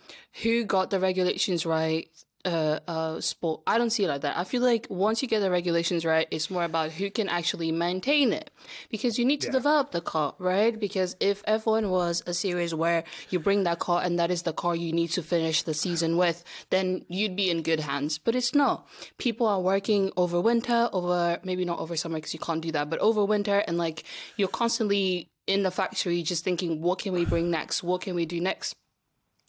Speaker 2: who got the regulations right uh, uh, sport. I don't see it like that. I feel like once you get the regulations right, it's more about who can actually maintain it because you need to develop the car, right? Because if F1 was a series where you bring that car and that is the car you need to finish the season with, then you'd be in good hands. But it's not. People are working over winter, over maybe not over summer because you can't do that, but over winter, and like you're constantly in the factory just thinking, what can we bring next? What can we do next?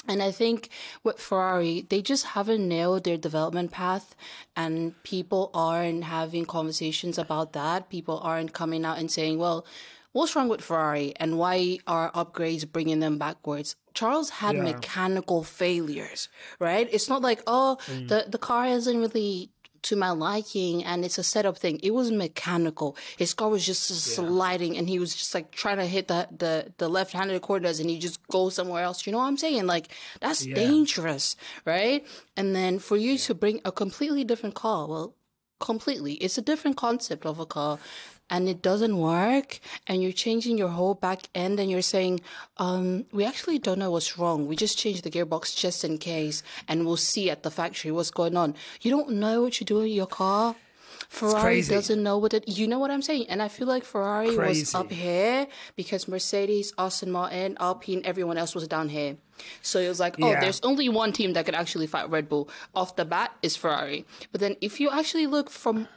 Speaker 2: And I think with Ferrari, they just haven't nailed their development path, and people aren't having conversations about that. People aren't coming out and saying, well, what's wrong with Ferrari and why are upgrades bringing them backwards? Charles had
Speaker 1: Yeah.
Speaker 2: mechanical failures, right? It's not like, oh, mm. the, the car isn't really to my liking and it's a setup thing. It was mechanical. His car was just sliding and he was just like trying to hit the, the, the left handed corners and he just goes somewhere else. You know what I'm saying? Like that's dangerous, right? And then for you to bring a completely different car, well, completely. It's a different concept of a car and it doesn't work and you're changing your whole back end and you're saying um, we actually don't know what's wrong we just changed the gearbox just in case and we'll see at the factory what's going on you don't know what you're doing with your car Ferrari doesn't know what it. You know what I'm saying, and I feel like Ferrari was up here because Mercedes, Aston Martin, Alpine, everyone else was down here. So it was like, oh,
Speaker 1: Yeah.
Speaker 2: there's only one team that could actually fight Red Bull. Off the bat is Ferrari. But then if you actually look from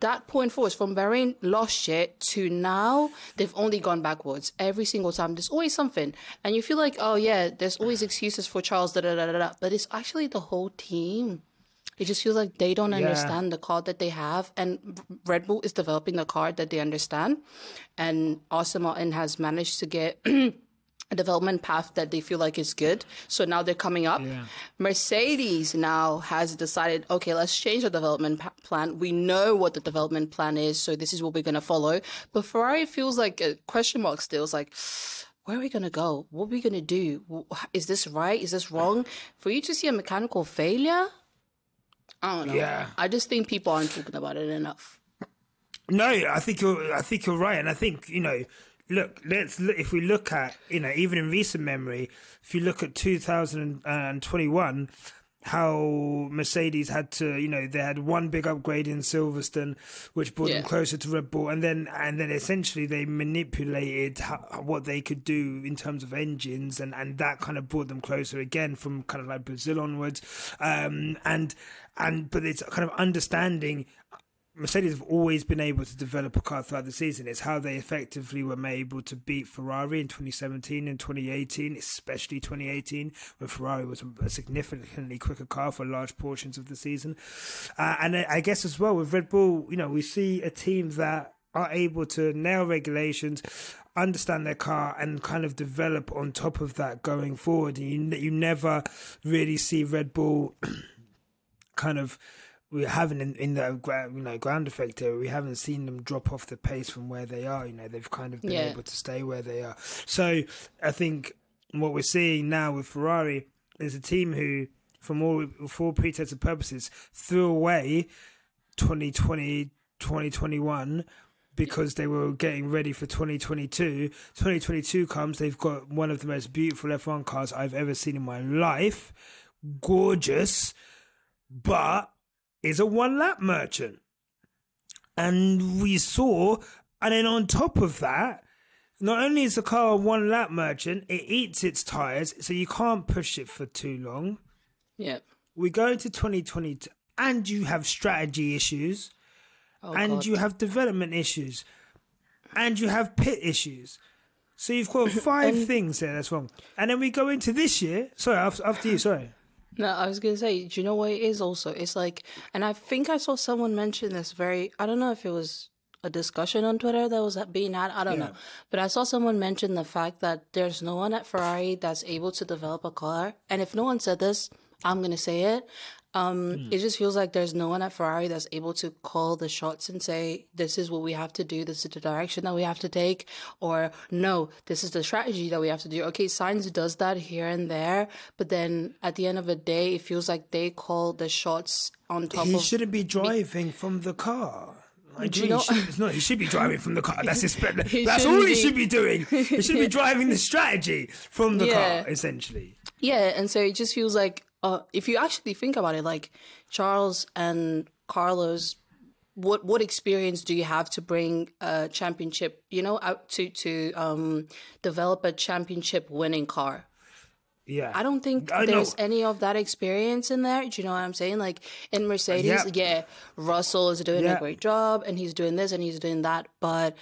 Speaker 2: that point forward, from Bahrain last year to now, they've only gone backwards every single time. There's always something, and you feel like, oh yeah, there's always excuses for Charles, da da da da. da. But it's actually the whole team. It just feels like they don't understand the car that they have, and Red Bull is developing the car that they understand, and Aston Martin has managed to get development path that they feel like is good. So now they're coming up. Mercedes now has decided, okay, let's change the development pa- plan. We know what the development plan is, so this is what we're going to follow. But Ferrari feels like a question mark still. It's like, where are we going to go? What are we going to do? Is this right? Is this wrong? For you to see a mechanical failure, I don't know.
Speaker 1: Yeah.
Speaker 2: I just think people aren't talking about it enough.
Speaker 1: No, I think you're. I think you're right, and I think you know. Look, let's look, if we look at you know even in recent memory, if you look at 2021, how Mercedes had to you know they had one big upgrade in Silverstone, which brought
Speaker 2: Yeah.
Speaker 1: them closer to Red Bull, and then and then essentially they manipulated how, what they could do in terms of engines, and and that kind of brought them closer again from kind of like Brazil onwards, um, and and but it's kind of understanding Mercedes have always been able to develop a car throughout the season. It's how they effectively were able to beat Ferrari in 2017 and 2018, especially 2018, when Ferrari was a significantly quicker car for large portions of the season. Uh, and I guess as well with Red Bull, you know, we see a team that are able to nail regulations, understand their car, and kind of develop on top of that going forward. And you, you never really see Red Bull kind of we haven't in, in the you know ground effect area. We haven't seen them drop off the pace from where they are. You know, they've kind of been
Speaker 2: Yeah.
Speaker 1: able to stay where they are. So I think what we're seeing now with Ferrari is a team who, from all for all pretexts and purposes, threw away 2020, 2021 because they were getting ready for 2022. 2022 comes, they've got one of the most beautiful F1 cars I've ever seen in my life. Gorgeous, but is a one lap merchant. And we saw, and then on top of that, not only is the car a one lap merchant, it eats its tires, so you can't push it for too long.
Speaker 2: Yep.
Speaker 1: We go into 2022, and you have strategy issues,
Speaker 2: Oh,
Speaker 1: and
Speaker 2: God.
Speaker 1: you have development issues, and you have pit issues. So you've got five things there that's wrong. And then we go into this year. Sorry, after, after you. Sorry.
Speaker 2: No, I was gonna say, do you know what it is also? It's like, and I think I saw someone mention this very, I don't know if it was a discussion on Twitter that was being had, I don't know. But I saw someone mention the fact that there's no one at Ferrari that's able to develop a car. And if no one said this, I'm gonna say it. Um, It just feels like there's no one at Ferrari that's able to call the shots and say, this is what we have to do, this is the direction that we have to take, or no, this is the strategy that we have to do. Okay, Sainz does that here and there, but then at the end of the day, it feels like they call the shots on top
Speaker 1: He
Speaker 2: of.
Speaker 1: shouldn't be driving from the car. Like,
Speaker 2: you
Speaker 1: he should, no, he should be driving from the car. That's his. That's all he
Speaker 2: be-
Speaker 1: should be doing. He should be driving the strategy from the
Speaker 2: Yeah.
Speaker 1: car, essentially.
Speaker 2: Yeah, and so it just feels like uh, if you actually think about it, like Charles and Carlos, what what experience do you have to bring a championship, you know, out to to um, develop a championship winning car?
Speaker 1: Yeah.
Speaker 2: I don't think
Speaker 1: I know.
Speaker 2: there's any of that experience in there. Do you know what I'm saying? Like in Mercedes,
Speaker 1: Yeah.
Speaker 2: yeah, Russell is doing
Speaker 1: Yeah.
Speaker 2: a great job and he's doing this and he's doing that, but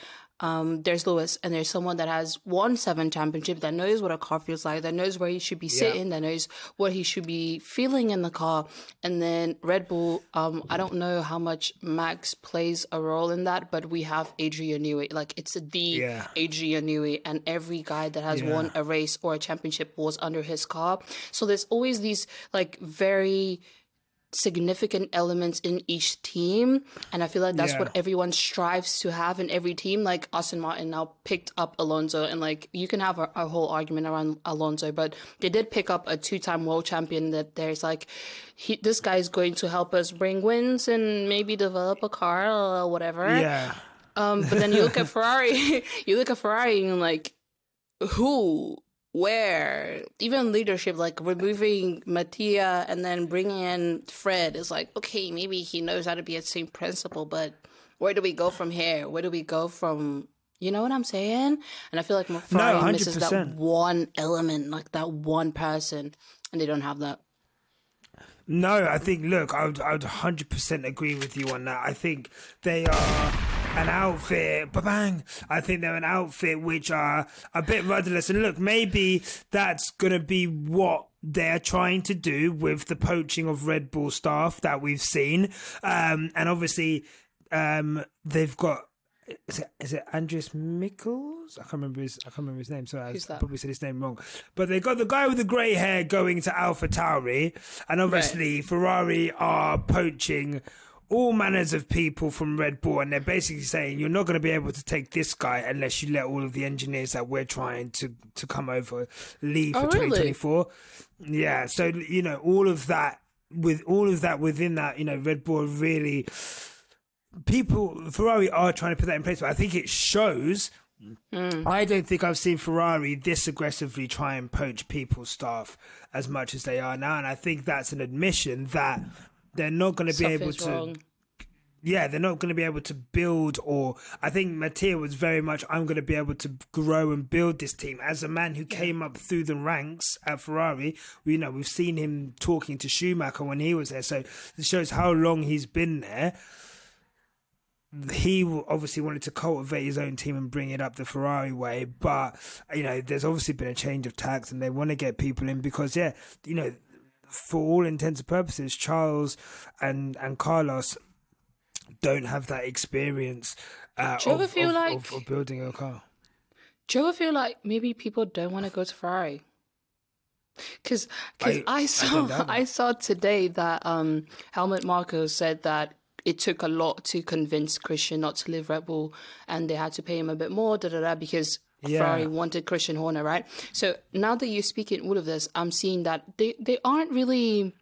Speaker 2: um, there's Lewis and there's someone that has won seven championships that knows what a car feels like, that knows where he should be sitting, that knows what he should be feeling in the car. And then Red Bull, um, I don't know how much Max plays a role in that, but we have Adrian Newey. Like it's the
Speaker 1: Yeah.
Speaker 2: Adrian Newey, and every guy that has won a race or a championship was under his car. So there's always these like very significant elements in each team and i feel like that's
Speaker 1: Yeah.
Speaker 2: what everyone strives to have in every team like Aston Martin now picked up Alonso and like you can have a, a whole argument around Alonso but they did pick up a two-time world champion that there's like he, this guy is going to help us bring wins and maybe develop a car or whatever
Speaker 1: yeah.
Speaker 2: um, but then you look at Ferrari, you look at Ferrari and like who, where, even leadership, like removing Mattia and then bringing in Fred is like, okay, maybe he knows how to be a team principal, but where do we go from here? Where do we go from? You know what I'm saying? And I feel like Ferrari misses that one element, like that one person, and they don't have that.
Speaker 1: No, I think. Look, I would, I would hundred percent agree with you on that. I think they are an outfit. Bang! I think they're an outfit which are a bit rudderless. And look, maybe that's gonna be what they're trying to do with the poaching of Red Bull staff that we've seen. Um, and obviously, um, they've got. Is it, is it Andreas Mikkels? I can't remember his. I can't remember his name. Sorry, I probably said his name wrong. But they got the guy with the grey hair going to Alpha Tauri, and obviously Ferrari are poaching all manners of people from Red Bull, and they're basically saying you're not going to be able to take this guy unless you let all of the engineers that we're trying to to come over leave oh, for
Speaker 2: Oh, really?
Speaker 1: 2024. Yeah, so you know all of that with all of that within that, you know, Red Bull really people Ferrari are trying to put that in place, but I think it shows. Hmm. I don't think I've seen Ferrari this aggressively try and poach people's staff as much as they are now, and I think that's an admission that they're not going to be able to.
Speaker 2: wrong.
Speaker 1: Yeah, they're not going to be able to build, or I think Mattia was very much. I'm going to be able to grow and build this team as a man who came up through the ranks at Ferrari. You know, we've seen him talking to Schumacher when he was there, so it shows how long he's been there he obviously wanted to cultivate his own team and bring it up the Ferrari way, but you know, there's obviously been a change of tact, and they want to get people in because, yeah, you know, for all intents and purposes, Charles and and Carlos don't have that experience uh,
Speaker 2: Do you ever
Speaker 1: of,
Speaker 2: feel
Speaker 1: of-
Speaker 2: like-
Speaker 1: of- of building a car.
Speaker 2: Do you ever feel like maybe people don't want to go to Ferrari? Because
Speaker 1: I-
Speaker 2: I,
Speaker 1: I
Speaker 2: saw
Speaker 1: don't
Speaker 2: I, saw today that um, Helmut Marko said that it took a lot to convince Christian not to leave Red Bull, and they had to pay him a bit more, da da da, because
Speaker 1: Yeah.
Speaker 2: Ferrari wanted Christian Horner, right? So now that you're speaking all of this, I'm seeing that they they aren't really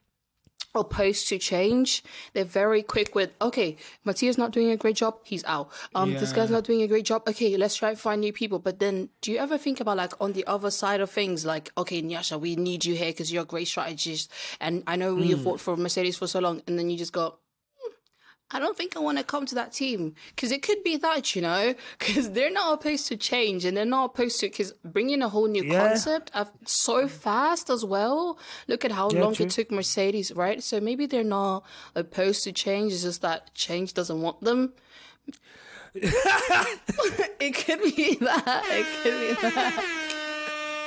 Speaker 2: opposed to change. They're very quick with, okay, Mattia's not doing a great job, he's out. Um, this guy's not doing a great job. Okay, let's try to find new people. But then, do you ever think about like on the other side of things, like, okay, Nyasha, we need you here because you're a great strategist, and I know you
Speaker 1: Hmm.
Speaker 2: fought for Mercedes for so long, and then you just go. "Hmm, I don't think I want to come to that team because it could be that, you know, because they're not opposed to change and they're not opposed to because bringing a whole new
Speaker 1: Yeah.
Speaker 2: concept of so fast as well. Look at how
Speaker 1: Yeah,
Speaker 2: long
Speaker 1: true.
Speaker 2: it took Mercedes, right? So maybe they're not opposed to change. It's just that change doesn't want them. it could be that. It could be that.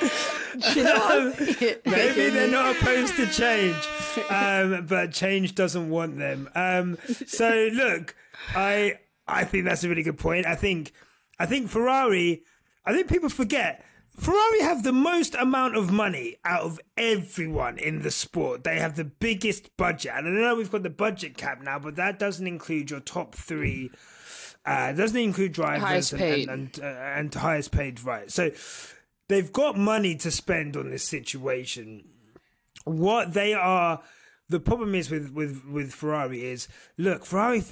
Speaker 2: You know what
Speaker 1: Maybe they're not opposed to change, um, but change doesn't want them. Um, so look, I I think that's a really good point. I think I think Ferrari. I think people forget. Ferrari have the most amount of money out of everyone in the sport. They have the biggest budget. And I know we've got the budget cap now, but that doesn't include your top three. Uh, doesn't include drivers and, and, and, uh, and highest paid, right? So they've got money to spend on this situation. What they are, the problem is with with with Ferrari is look, Ferrari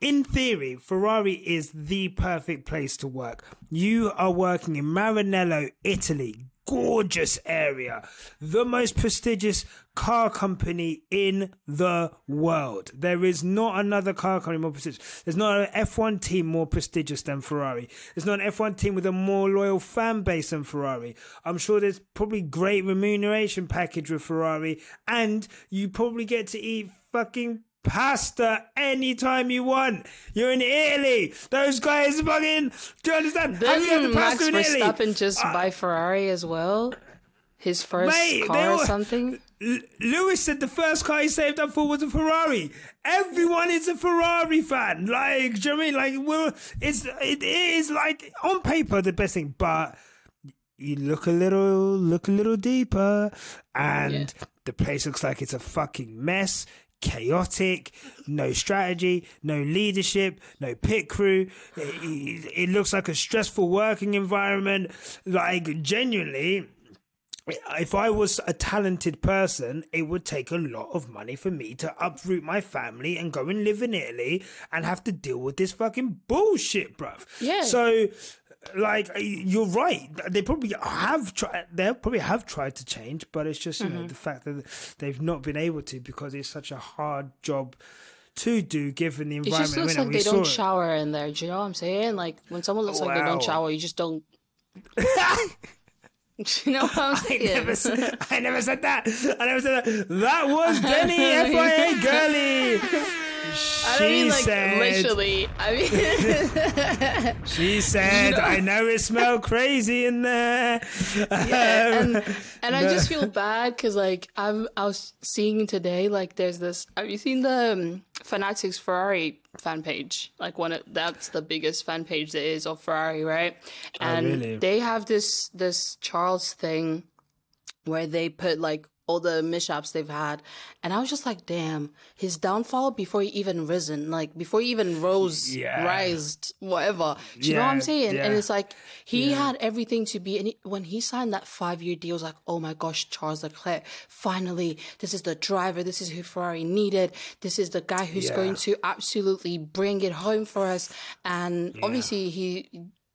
Speaker 1: in theory, Ferrari is the perfect place to work. You are working in Maranello, Italy. Gorgeous area, the most prestigious car company in the world. There is not another car company more prestigious. There's not an F1 team more prestigious than Ferrari. There's not an F1 team with a more loyal fan base than Ferrari. I'm sure there's probably great remuneration package with Ferrari, and you probably get to eat fucking pasta anytime you want. You're in Italy. Those guys fucking. Do you understand? Have you had the
Speaker 2: hmm, Max
Speaker 1: pasta in Italy?
Speaker 2: Verstappen just uh, buy Ferrari as well? His first
Speaker 1: Mate,
Speaker 2: car or something?
Speaker 1: L- Lewis said the first car he saved up for was a Ferrari. Everyone is a Ferrari fan. Like, do you know what I mean? Like, we're, it's it is like on paper the best thing, but you look a little look a little deeper, and the place looks like it's a fucking mess. Chaotic, no strategy, no leadership, no pit crew. It, it, it looks like a stressful working environment. Like, genuinely, if I was a talented person, it would take a lot of money for me to uproot my family and go and live in Italy and have to deal with this fucking bullshit, bruv.
Speaker 2: Yeah.
Speaker 1: So, like, you're right. They probably have tried. They probably have tried to change, but it's just you
Speaker 2: Mm-hmm.
Speaker 1: know the fact that they've not been able to because it's such a hard job to do given the environment.
Speaker 2: It just looks like they don't
Speaker 1: it.
Speaker 2: shower in there. Do you know what I'm saying? Like when someone looks like they don't shower, you just don't. Do you know what I'm
Speaker 1: I never, said, I never said that. I never said that. That was Deni FIA girly. She
Speaker 2: I don't mean like
Speaker 1: said.
Speaker 2: literally. I mean,
Speaker 1: She said,
Speaker 2: know-
Speaker 1: "I know it smelled crazy in there."
Speaker 2: Yeah,
Speaker 1: Um,
Speaker 2: and and I just feel bad because like I'm I was seeing today like there's this. Have you seen the um, Fanatics Ferrari fan page? Like one of that's the biggest fan page there is of Ferrari, right? And
Speaker 1: really?
Speaker 2: they have this this Charles thing where they put like all the mishaps they've had. And i was just like damn his downfall before he even risen like before he even rose
Speaker 1: Yeah.
Speaker 2: rised whatever. Do you know what i'm
Speaker 1: Yeah,
Speaker 2: saying? And it's like he had everything to be and he, when he signed that five year deal I was like oh my gosh charles leclerc finally this is the driver this is who ferrari needed this is the guy who's
Speaker 1: Yeah.
Speaker 2: going to absolutely bring it home for us. And obviously he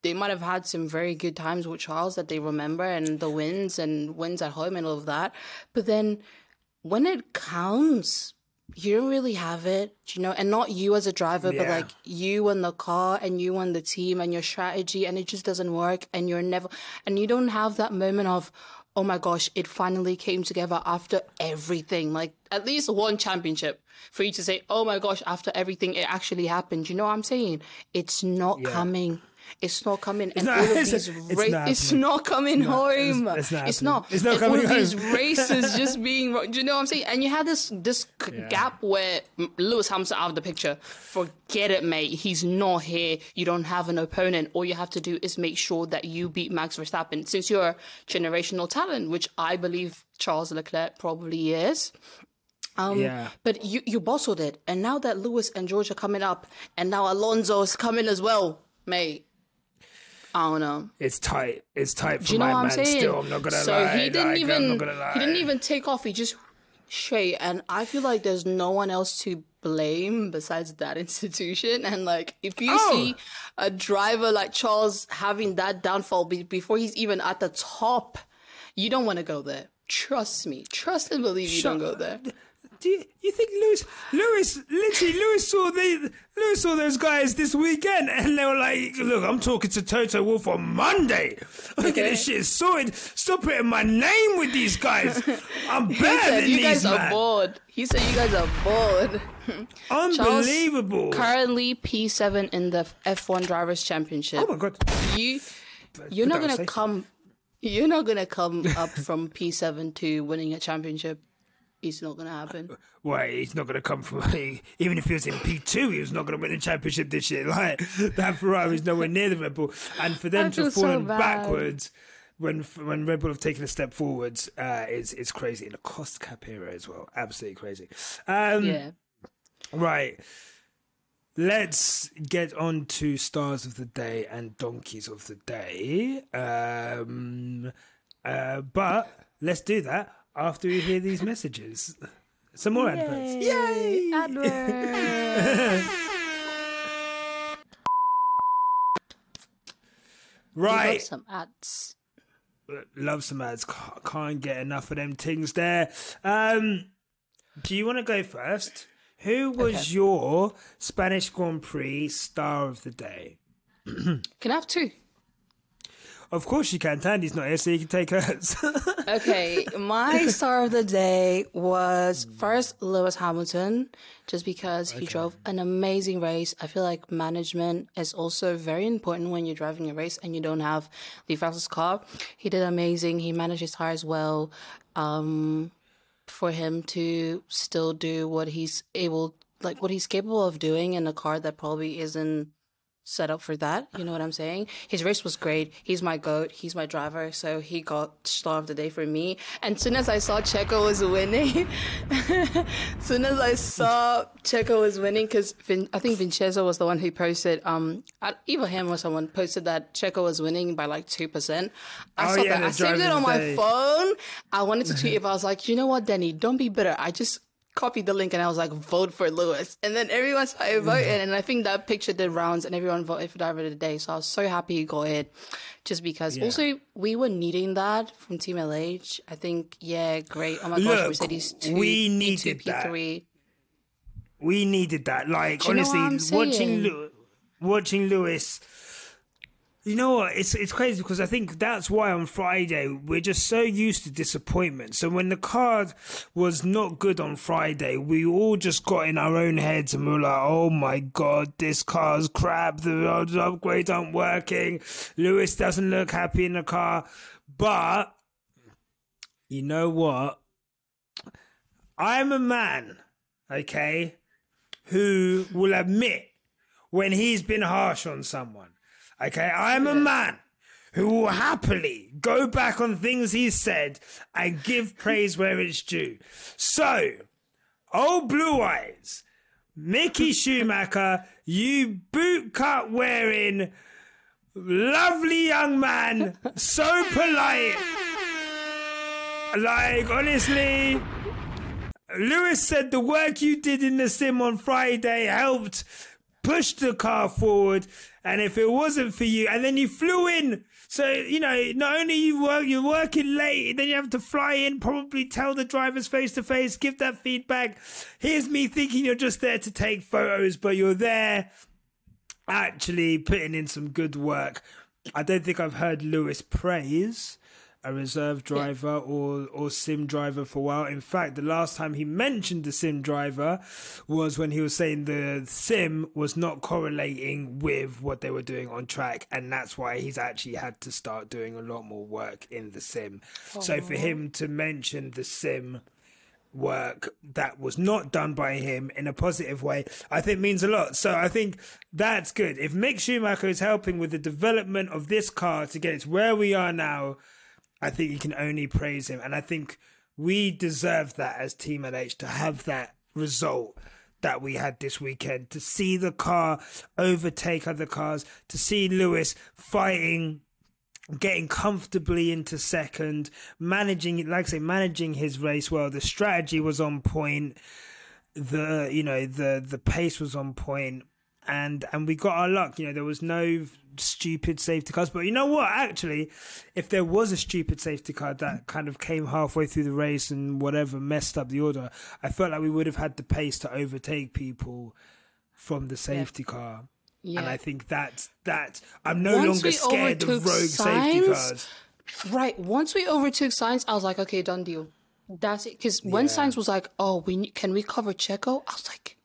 Speaker 2: they might have had some very good times with Charles that they remember and the wins and wins at home and all of that. But then when it counts, you don't really have it, you know, and not you as a driver, but like you and the car and you and the team and your strategy, and it just doesn't work. And you're never, and you don't have that moment of, oh my gosh, it finally came together after everything. Like at least one championship for you to say, oh my gosh, after everything, it actually happened. You know what I'm saying? It's not coming. It's not coming, and
Speaker 1: not-
Speaker 2: all of
Speaker 1: it's-
Speaker 2: these
Speaker 1: it's
Speaker 2: ra-
Speaker 1: not
Speaker 2: it's not coming home.
Speaker 1: it's- it's not
Speaker 2: It's not.
Speaker 1: It's not
Speaker 2: And
Speaker 1: coming
Speaker 2: all of these races just being. Do you know what I'm saying? And you had this this c gap where Lewis Hamilton out of the picture. Forget it, mate. He's not here. You don't have an opponent. All you have to do is make sure that you beat Max Verstappen. Since you're a generational talent, which I believe Charles Leclerc probably is. Um,
Speaker 1: Yeah.
Speaker 2: But you you bottled it, and now that Lewis and George are coming up, and now Alonso is coming as well, mate. I don't know.
Speaker 1: It's tight. It's tight for
Speaker 2: you know
Speaker 1: my
Speaker 2: what I'm
Speaker 1: man.
Speaker 2: saying?
Speaker 1: Still, I'm not gonna
Speaker 2: so
Speaker 1: lie.
Speaker 2: So he didn't
Speaker 1: like,
Speaker 2: even
Speaker 1: not gonna lie.
Speaker 2: he didn't even take off. He just straight, and I feel like there's no one else to blame besides that institution. And like, if you
Speaker 1: Oh.
Speaker 2: see a driver like Charles having that downfall be- before he's even at the top, you don't want to go there. Trust me. Trust and believe you don't go there.
Speaker 1: Do you, you think Lewis, Lewis, literally, Lewis saw the, Lewis saw those guys this weekend, and they were like, "Look, I'm talking to Toto Wolff on Monday. I'm okay. this shit sorted. Stop putting my name with these guys. I'm better than
Speaker 2: you
Speaker 1: these
Speaker 2: guys
Speaker 1: man.
Speaker 2: are bored. He said you guys are bored.
Speaker 1: Unbelievable.
Speaker 2: Charles, currently P7 in the F1 Drivers Championship.
Speaker 1: oh my god.
Speaker 2: You, you're
Speaker 1: Put
Speaker 2: not gonna come. You're not gonna come up from P7 to winning a championship. It's not gonna happen.
Speaker 1: Why he's not going to come from even if he was in P two, he was not going to win the championship this year. Like that Ferrari's nowhere near the Red Bull, and for them
Speaker 2: I
Speaker 1: to
Speaker 2: feel
Speaker 1: have fallen
Speaker 2: bad.
Speaker 1: backwards when when Red Bull have taken a step forwards uh, is is crazy in a cost cap era as well. Absolutely crazy. Um,
Speaker 2: Yeah.
Speaker 1: Right. Let's get on to stars of the day and donkeys of the day. Um, uh, but let's do that after you hear these messages. Some more adverts. Yay!
Speaker 2: Advert.
Speaker 1: Right.
Speaker 2: Got some ads.
Speaker 1: Love some ads. Can't get enough of them things there. Um, do you want to go first? Who was
Speaker 2: Okay.
Speaker 1: your Spanish Grand Prix star of the day?
Speaker 2: Can I have two?
Speaker 1: Of course you can. Thandie's not here, so you can take hers.
Speaker 2: Okay, my star of the day was first Lewis Hamilton, just because he drove an amazing race. I feel like management is also very important when you're driving a race and you don't have the fastest car. He did amazing. He managed his tires well. Um, for him to still do what he's able, like what he's capable of doing in a car that probably isn't set up for that. You know what I'm saying? His race was great. He's my goat. He's my driver. So he got star of the day for me. And soon as I saw Checo was winning, soon as I saw Checo was winning, because Vin- I think Vincenzo was the one who posted, um, either him or someone posted that Checo was winning by like two percent. I
Speaker 1: Oh,
Speaker 2: saw
Speaker 1: yeah,
Speaker 2: that. I saved it on
Speaker 1: the
Speaker 2: my
Speaker 1: day.
Speaker 2: phone. I wanted to tweet if I was like, you know what, Deni, don't be bitter. I just copied the link and I was like, vote for Lewis. And then everyone started mm. voting. And I think that picture did rounds and everyone voted for driver of the day. So I was so happy he got it just because also we were needing that from Team LH. I think, yeah, great. Oh my gosh,
Speaker 1: Look,
Speaker 2: Mercedes 2,
Speaker 1: we
Speaker 2: P2,
Speaker 1: needed that.
Speaker 2: P3.
Speaker 1: we needed that. Like honestly, watching? Lew- watching Lewis. You know what? It's it's crazy because I think that's why on Friday we're just so used to disappointment. So when the card was not good on Friday, we all just got in our own heads and we were like, "Oh my god, this car's crap. The upgrades aren't working. Lewis doesn't look happy in the car." But you know what? I'm a man, okay, who will admit when he's been harsh on someone. Okay, I'm a man who will happily go back on things he said and give praise where it's due. So, oh blue eyes, Mickey Schumacher, you boot cut wearing, lovely young man, so polite. Like, honestly, Lewis said the work you did in the sim on Friday helped push the car forward. And if it wasn't for you, and then you flew in. So, you know, not only you work, you're working late, then you have to fly in, probably tell the drivers face to face, give that feedback. Here's me thinking you're just there to take photos, but you're there actually putting in some good work. I don't think I've heard Lewis praise a reserve driver or or sim driver for a while. In fact, the last time he mentioned the sim driver was when he was saying the sim was not correlating with what they were doing on track, and that's why he's actually had to start doing a lot more work in the sim. So for him to mention the sim work that was not done by him in a positive way, I think means a lot. So I think that's good. If Mick Schumacher is helping with the development of this car to get it to where we are now, I think you can only praise him. And I think we deserve that as Team LH to have that result that we had this weekend, to see the car overtake other cars, to see Lewis fighting getting comfortably into second, managing, like I say, managing his race well. The strategy was on point. The you know the the pace was on and and we got our luck. You know, there was no stupid safety cars. But you know what? Actually, if there was a stupid safety car that kind of came halfway through the race and whatever messed up the order, I felt like we would have had the pace to overtake people from the safety yeah. car. Yeah. And I think that's that. I'm no Once longer scared of rogue signs, safety cars.
Speaker 2: Right. Once we overtook Sainz, I was like, okay, done deal. That's it. Because when yeah. Sainz was like, "Oh, we can we cover Checo?" I was like,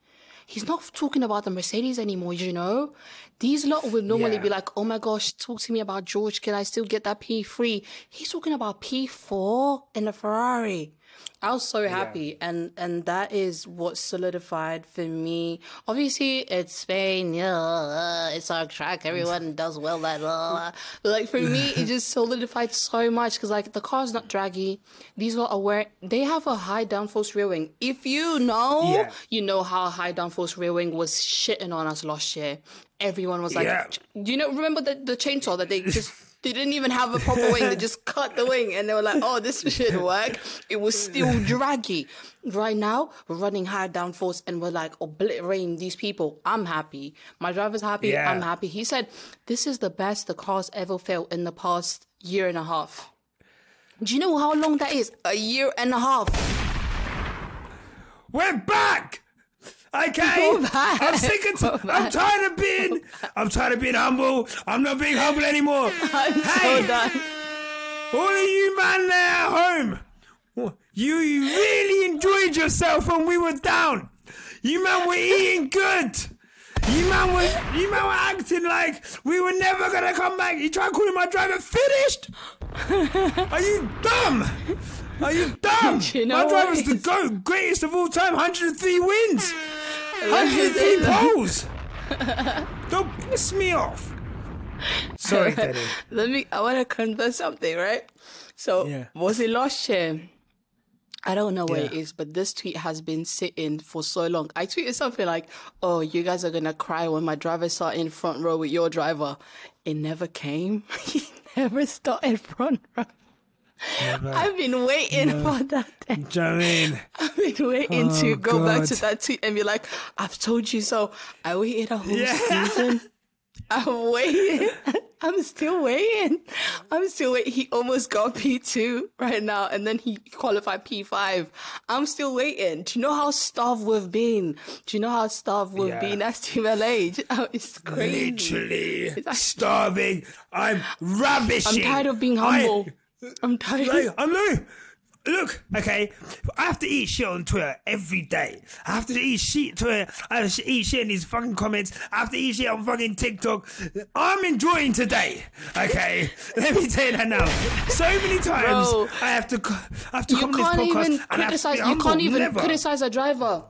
Speaker 2: he's not talking about the Mercedes anymore. You know, these lot would normally yeah. be like, "Oh my gosh, talk to me about George. Can I still get that P three? He's talking about P four in a Ferrari. I was so happy, yeah. and and that is what solidified for me. Obviously, it's Spain, yeah, it's our track. Everyone does well that, blah, but like for me, it just solidified so much because like the car's not draggy. These are aware they have a high downforce rear wing. If you know, yeah. you know how high downforce rear wing was shitting on us last year. Everyone was like, yeah. you know, remember the the chainsaw that they just they didn't even have a proper wing. They just cut the wing and they were like, oh, this should work. It was still draggy. Right now, we're running high downforce and we're like obliterating these people. I'm happy. My driver's happy. Yeah. I'm happy. He said, this is the best the car's ever felt in the past year and a half. Do you know how long that is? A year and a half.
Speaker 1: We're back! Okay, I'm sick of. I'm tired of being. I'm tired of being humble. I'm not being humble anymore.
Speaker 2: I'm hey, so done.
Speaker 1: All of you man there at home, you, really enjoyed yourself when we were down. You man were eating good. You man were you man were acting like we were never gonna come back. You try calling my driver finished. Are you dumb? Are you dumb? You know my driver's the GOAT, greatest of all time, 103 wins. 103 poles. Don't piss me off. Sorry, Daddy.
Speaker 2: Let me. I want to confess something, right? So yeah. was it last year? I don't know where yeah. it is, but this tweet has been sitting for so long. I tweeted something like, "Oh, you guys are gonna cry when my driver sat in front row with your driver." It never came. he never started front row. Never, I've been waiting for that. Day.
Speaker 1: Jolene.
Speaker 2: I've been waiting oh, to go God. back to that tweet and be like, I've told you so. I waited a whole yeah. season. I'm waiting. I'm still waiting. I'm still waiting. He almost got P2 right now, and then he qualified P5. I'm still waiting. Do you know how starved we've been? Do you know how starved we've yeah. been as Team LH? Oh, it's crazy.
Speaker 1: Literally it's starving. I'm ravishing.
Speaker 2: I'm tired of being humble. I- I'm tired. Like,
Speaker 1: I'm no. Look, okay, I have to eat shit on Twitter every day. I have to eat shit Twitter. I have to eat shit in these fucking comments. I have to eat shit on fucking TikTok. I'm enjoying today. Okay, let me tell you that now. So many times Bro, I have to, I have to come on this podcast and criticize,
Speaker 2: You can't even Never. criticize a driver.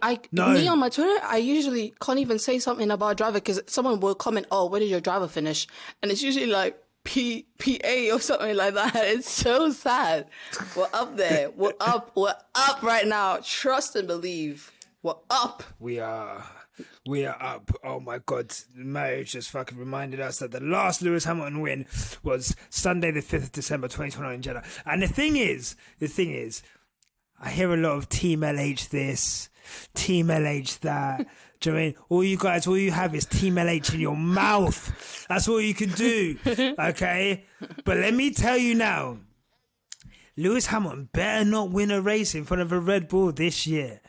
Speaker 2: I no. me on my Twitter, I usually can't even say something about a driver because someone will comment, "Oh, where did your driver finish?" And it's usually like, P P A or something like that. It's so sad. We're up there. We're up. We're up right now. Trust and believe. We're up.
Speaker 1: We are. We are up. Oh my God. Marriage just fucking reminded us that the last Lewis Hamilton win was Sunday, the 5th of December, 2021 in Jeddah. And the thing is, the thing is, I hear a lot of Team LH this, Team LH that. Do you know I mean? All you guys, all you have is Team LH in your mouth. That's all you can do. Okay? But let me tell you now, Lewis Hamilton better not win a race in front of a Red Bull this year.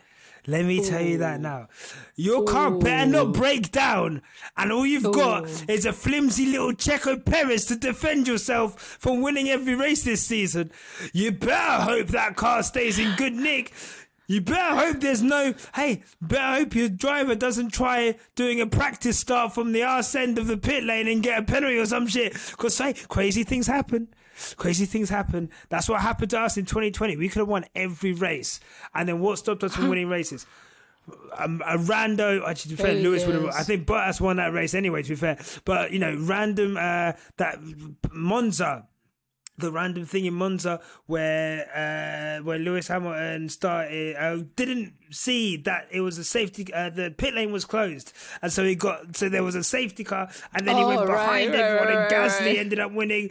Speaker 1: Let me tell you that now. Your car Ooh. better not break down, and all you've Ooh. got is a flimsy little Checo Perez to defend yourself from winning every race this season. You better hope that car stays in good nick you better hope there's no. Hey, better hope your driver doesn't try doing a practice start from the arse end of the pit lane and get a penalty or some shit. Because, say, crazy things happen. Crazy things happen. That's what happened to us in 2020. We could have won every race. And then what stopped us from winning races? Um, a rando, actually, to be fair, Lewis would have. I think Bottas won that race anyway. To be fair, but you know, random uh, that Monza the random thing in Monza where uh, where Lewis Hamilton started uh, didn't see that it was a safety uh, the pit lane was closed and so he got so there was a safety car and then oh, he went behind right, everyone right, and Gasly right. ended up winning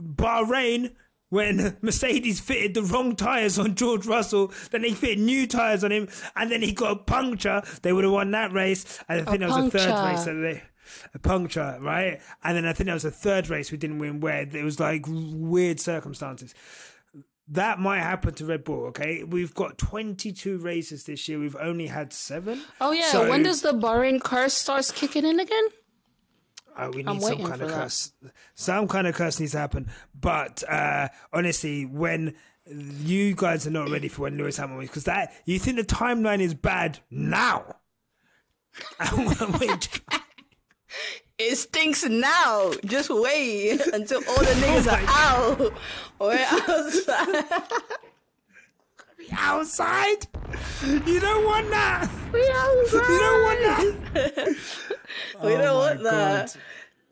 Speaker 1: Bahrain when Mercedes fitted the wrong tyres on George Russell, then they fitted new tyres on him, and then he got a puncture. They would have won that race. And I think that was the third race that they. A puncture, right? And then I think that was a third race we didn't win where it was like weird circumstances. That might happen to Red Bull, okay? We've got 22 races this year. We've only had seven.
Speaker 2: Oh yeah,
Speaker 1: So-
Speaker 2: when does the Bahrain curse starts kicking in again?
Speaker 1: Uh, we need some kind of
Speaker 2: that.
Speaker 1: curse. Some kind of curse needs to happen. But uh, honestly, when you guys are not ready for when Lewis Hamilton wins, because that you think the timeline is bad now.
Speaker 2: It stinks now. Just wait until all the niggas
Speaker 1: my
Speaker 2: are out. We're outside.
Speaker 1: we outside. You don't want that.
Speaker 2: We outside.
Speaker 1: You don't want that.
Speaker 2: We
Speaker 1: Oh
Speaker 2: don't want that.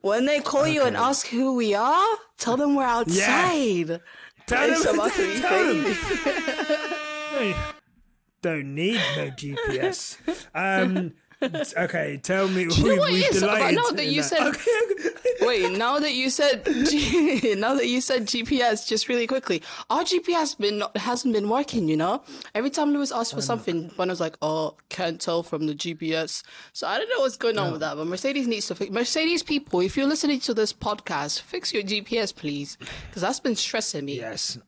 Speaker 2: When they call you and ask who we are, tell them we're outside.
Speaker 1: Tell
Speaker 2: It's
Speaker 1: them,
Speaker 2: about to
Speaker 1: tell them. Hey, Don't need no GPS. Um, okay, tell me.
Speaker 2: you know
Speaker 1: we,
Speaker 2: what
Speaker 1: we've
Speaker 2: is-
Speaker 1: delighted
Speaker 2: now that you said-
Speaker 1: Okay.
Speaker 2: Wait, now that you said G- now that you said GPS, just really quickly, our GPS been hasn't been working. You know, every time Lewis asked for something, one was like, "Oh, can't tell from the GPS." So I don't know what's going on with that. But Mercedes needs to fix. Mercedes people, if you're listening to this podcast, fix your GPS, please, because that's been stressing me.
Speaker 1: Yes.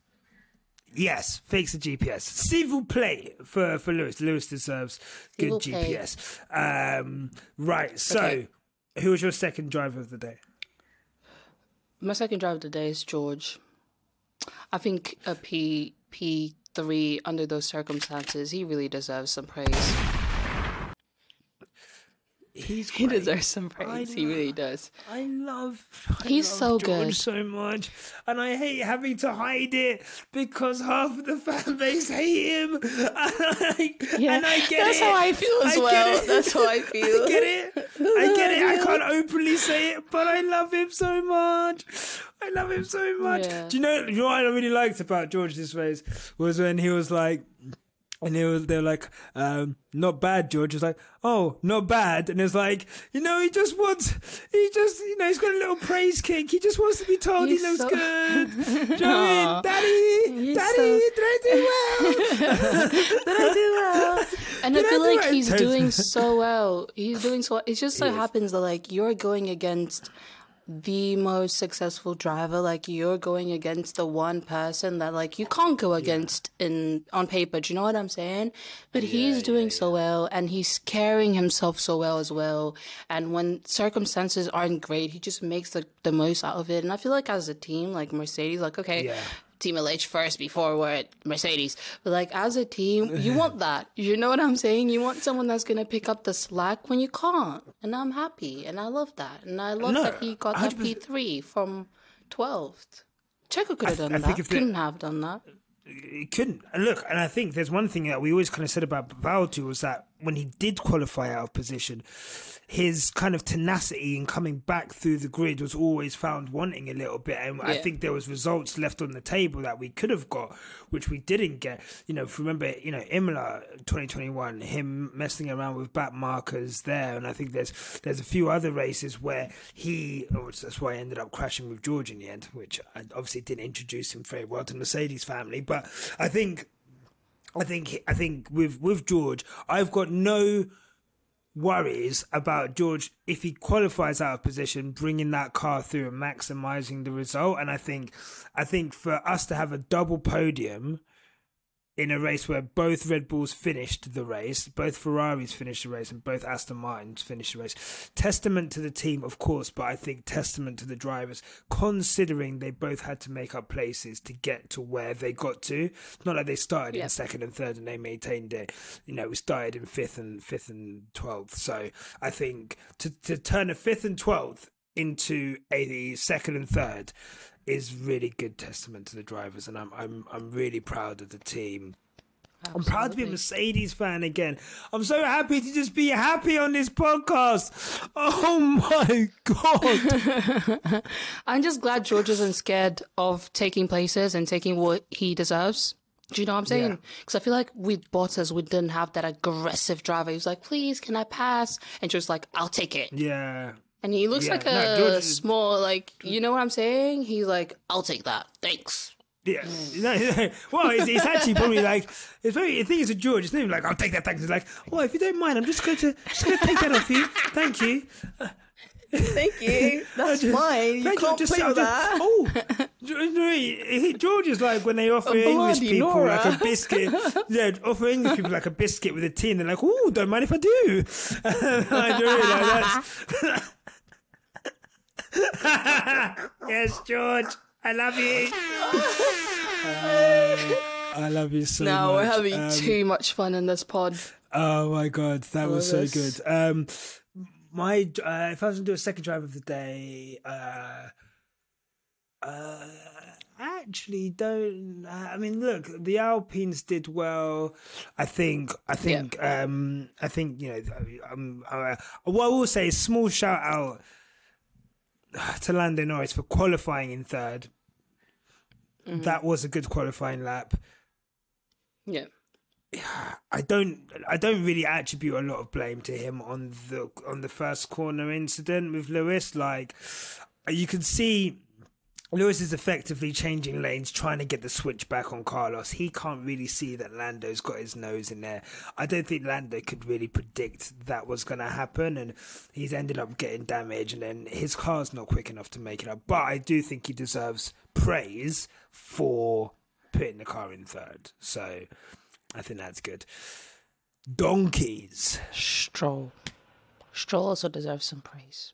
Speaker 1: Yes, fix the GPS. S'il vous plaît for, for Lewis. Lewis deserves good. GPS. Um, right, so
Speaker 2: Okay.
Speaker 1: who was your second driver of the day?
Speaker 2: My second driver of the day is George. I think a P P three under those circumstances, he really deserves some praise.
Speaker 1: He's
Speaker 2: He
Speaker 1: great.
Speaker 2: deserves some praise. He really does.
Speaker 1: I love. I
Speaker 2: He's
Speaker 1: love
Speaker 2: so
Speaker 1: George
Speaker 2: good.
Speaker 1: so much, and I hate having to hide it because half of the fan base hate him. And I,
Speaker 2: Yeah,
Speaker 1: and I get
Speaker 2: that's
Speaker 1: it.
Speaker 2: how I feel as
Speaker 1: I
Speaker 2: well. That's how I feel.
Speaker 1: I get it. I get it. I can't openly say it, but I love him so much. I love him so much.
Speaker 2: Yeah.
Speaker 1: Do you know, you know what I really liked about George this race was when he was like, and they were they're like, um, not bad, George. It's like, oh, not bad. And it's like, you know, he just wants, he just, you know, he's got a little praise kick. He just wants to be told
Speaker 2: He's
Speaker 1: he looks
Speaker 2: so-
Speaker 1: good. Do you know what I
Speaker 2: Aw.
Speaker 1: mean? Daddy,
Speaker 2: He's
Speaker 1: Daddy,
Speaker 2: so-
Speaker 1: did I do well?
Speaker 2: And I
Speaker 1: Did I
Speaker 2: feel
Speaker 1: do
Speaker 2: like
Speaker 1: it?
Speaker 2: he's doing so well. He's doing so. well. It just so happens that like you're going against the most successful driver. Like you're going against the one person that like you can't go against in on paper. Do you know what I'm saying? But he's doing so well, and he's carrying himself so well as well. And when circumstances aren't great, he just makes the the most out of it. And I feel like as a team, like Mercedes, like okay. Team LH first before we're at Mercedes. But like as a team, you want that. You know what I'm saying? You want someone that's gonna pick up the slack when you can't. And I'm happy and I love that. And I love
Speaker 1: No,
Speaker 2: that he got that
Speaker 1: 100%.
Speaker 2: P three from twelfth. Checo could have done
Speaker 1: I
Speaker 2: that.
Speaker 1: think if
Speaker 2: Couldn't have done that.
Speaker 1: he couldn't. And look, and I think there's one thing that we always kind of said about Valtu was that when he did qualify out of position, his kind of tenacity in coming back through the grid was always found wanting a little bit. And I think there was results left on the table that we could have got, which we didn't get. You know, if you remember, you know, Imola 2021, him messing around with back markers there, and I think there's there's a few other races where he, oh, that's why I ended up crashing with George in the end, which I obviously didn't introduce him very well to the Mercedes family. But I think I think I think with with George, I've got no worries about George if he qualifies out of position, bringing that car through and maximizing the result. And I think I think for us to have a double podium in a race where both Red Bulls finished the race, both Ferraris finished the race, and both Aston Martins finished the race. Testament to the team, of course, but I think testament to the drivers, considering they both had to make up places to get to where they got to. It's not like they started in second and third and they maintained it. You know, we started in fifth and fifth and twelfth. So I think to to turn a fifth and twelfth into a second and third is really good testament to the drivers, and I'm I'm I'm really proud of the team. I'm proud to be a Mercedes fan again. I'm so happy to just be happy on this podcast. Oh my god!
Speaker 2: I'm just glad George isn't scared of taking places and taking what he deserves. Do you know what I'm saying?
Speaker 1: Yeah.
Speaker 2: Because I feel like with Bottas, we didn't have that aggressive driver. He was like, please, can I pass? And George's like, I'll take it.
Speaker 1: yeah,
Speaker 2: And he looks
Speaker 1: Yeah,
Speaker 2: like a
Speaker 1: George is-
Speaker 2: small, like, you know what I'm saying? He's like, I'll take that. Thanks.
Speaker 1: Yeah, no, no. well, it's, it's actually probably like it's very. I think it's a George. It's not even like I'll take that. Thanks. It's like, oh, if you don't mind, I'm just going to just going to take that off you. Thank you.
Speaker 3: Thank you. That's
Speaker 1: Just-
Speaker 3: fine. You can't
Speaker 1: just-
Speaker 3: play
Speaker 1: I'll
Speaker 3: with
Speaker 1: just-
Speaker 3: that.
Speaker 1: Oh, Ge- no, he- George is like when they offer English people
Speaker 3: Nora.
Speaker 1: like a biscuit. yeah, offer English people like a biscuit with a tin. and they're like, "Oh, don't mind if I do." I do really like that's. yes, George, I love you. Uh, I love you so
Speaker 2: No,
Speaker 1: much.
Speaker 2: we're having
Speaker 1: Um,
Speaker 2: too much fun in this pod.
Speaker 1: Oh my god, that was so
Speaker 2: love
Speaker 1: good. Um, my uh, if I was to do a second drive of the day, uh, uh, I actually don't. Uh, I mean, look, the Alpines did well. I think. I think. Um, I think you know. Um, uh, what I will say is small shout out to Lando Norris for qualifying in 3rd mm-hmm. That was a good qualifying lap.
Speaker 2: Yeah.
Speaker 1: I don't I don't really attribute a lot of blame to him on the on the first corner incident with Lewis. Like you can see Lewis is effectively changing lanes, trying to get the switch back on Carlos. He can't really see that Lando's got his nose in there. I don't think Lando could really predict that was going to happen, and he's ended up getting damage. And then his car's not quick enough to make it up. But I do think he deserves praise for putting the car in third. So I think that's good. Donkeys.
Speaker 2: Stroll. Stroll also deserves some praise.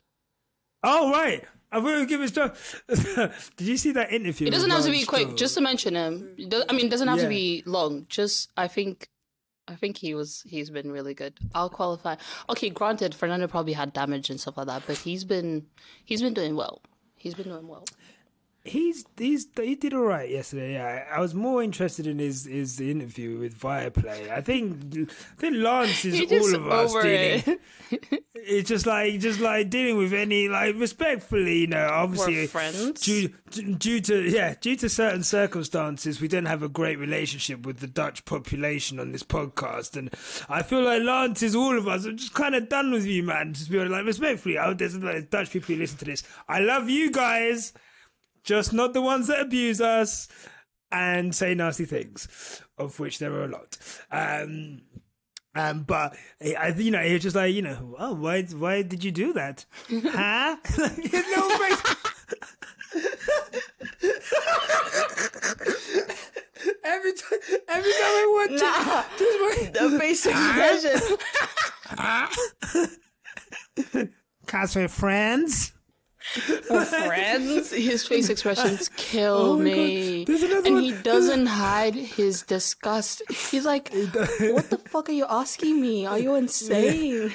Speaker 1: Oh right, I you were giving stuff. Did you see that interview?
Speaker 2: It doesn't have to be quick. Just to mention him. I mean, it doesn't have
Speaker 1: Yeah.
Speaker 2: to be long. Just I think, I think he was. He's been really good. I'll qualify. Okay, granted, Fernando probably had damage and stuff like that, but he's been he's been doing well. He's been doing well.
Speaker 1: He's he's he did all right yesterday. Yeah, I was more interested in his his interview with Viaplay. I think I think Lance is all of us dealing.
Speaker 2: it.
Speaker 1: It's just like just like dealing with any like respectfully, you know. Obviously,
Speaker 2: We're friends.
Speaker 1: due due to yeah due to certain circumstances, we don't have a great relationship with the Dutch population on this podcast, and I feel like Lance is all of us. I'm just kind of done with you, man. Just be honest, like respectfully. I, there's like, Dutch people who listen to this. I love you guys, just not the ones that abuse us and say nasty things, of which there are a lot. Um, um, but I, you know, it's just like, you know, oh, why, why did you do that? huh? His little every time, every time I watch
Speaker 3: Nah,
Speaker 1: it, just wait.
Speaker 3: the basic version.
Speaker 1: Cause we're friends.
Speaker 3: Friends.
Speaker 2: His face expressions kill
Speaker 1: Oh
Speaker 2: me. And
Speaker 1: one.
Speaker 2: he doesn't hide his disgust. He's like, what the fuck are you asking me? Are you insane?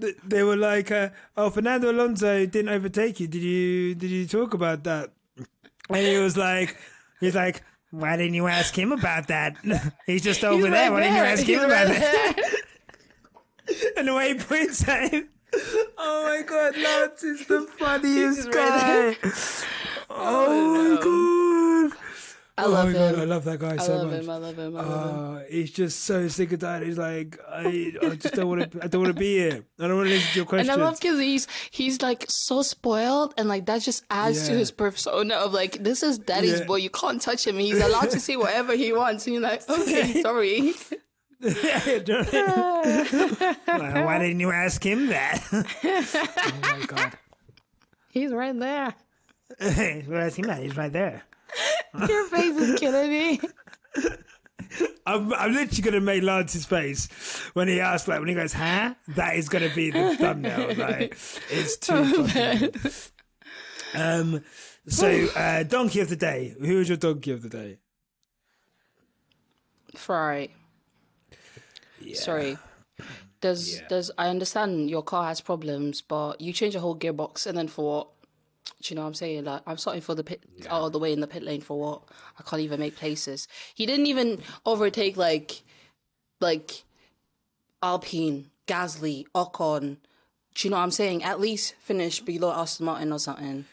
Speaker 1: Th- They were like, uh, "Oh, Fernando Alonso didn't overtake you. Did you? Did you talk about that?" And he was like, "He's like, why didn't you ask him about that? He's just over
Speaker 3: He's
Speaker 1: there.
Speaker 3: right
Speaker 1: Why didn't you ask
Speaker 3: He's
Speaker 1: him about
Speaker 3: right
Speaker 1: that?" and the way he points at him. Oh my god, Lance is the funniest guy.
Speaker 3: right
Speaker 1: Oh, my god.
Speaker 2: I
Speaker 1: oh
Speaker 2: love
Speaker 1: my god,
Speaker 2: him.
Speaker 1: I love that guy
Speaker 2: I
Speaker 1: so
Speaker 2: love
Speaker 1: much.
Speaker 2: him. I love him. I love him.
Speaker 1: Uh, he's just so sick of that. He's like, I, I just don't want to. I don't want to be here. I don't want to listen to your
Speaker 2: And
Speaker 1: questions.
Speaker 2: I love because he's he's like so spoiled, and like that just adds to his persona of like this is daddy's
Speaker 1: Yeah.
Speaker 2: boy. You can't touch him. He's allowed to say whatever he wants. And you're like, okay, sorry.
Speaker 1: Yeah, don't- Well, Why didn't you ask him that? oh my god.
Speaker 2: He's right there.
Speaker 1: well, ask him that. He's right there.
Speaker 2: Your face is killing me.
Speaker 1: I'm, I'm literally gonna make Lance's face when he asks, like, when he goes, "Huh?" That is gonna be the thumbnail. Like, it's too funny. Um. So, uh, donkey of the day. Who is your donkey of the day?
Speaker 2: Ferrari. Sorry. Does
Speaker 1: Yeah.
Speaker 2: does I understand your car has problems, but you change the whole gearbox and then for what? Do you know what I'm saying? Like I'm starting for the pit all the way in the pit lane for what? I can't even make places. He didn't even overtake like like Alpine, Gasly, Ocon. Do you know what I'm saying? At least finish below Aston Martin or something.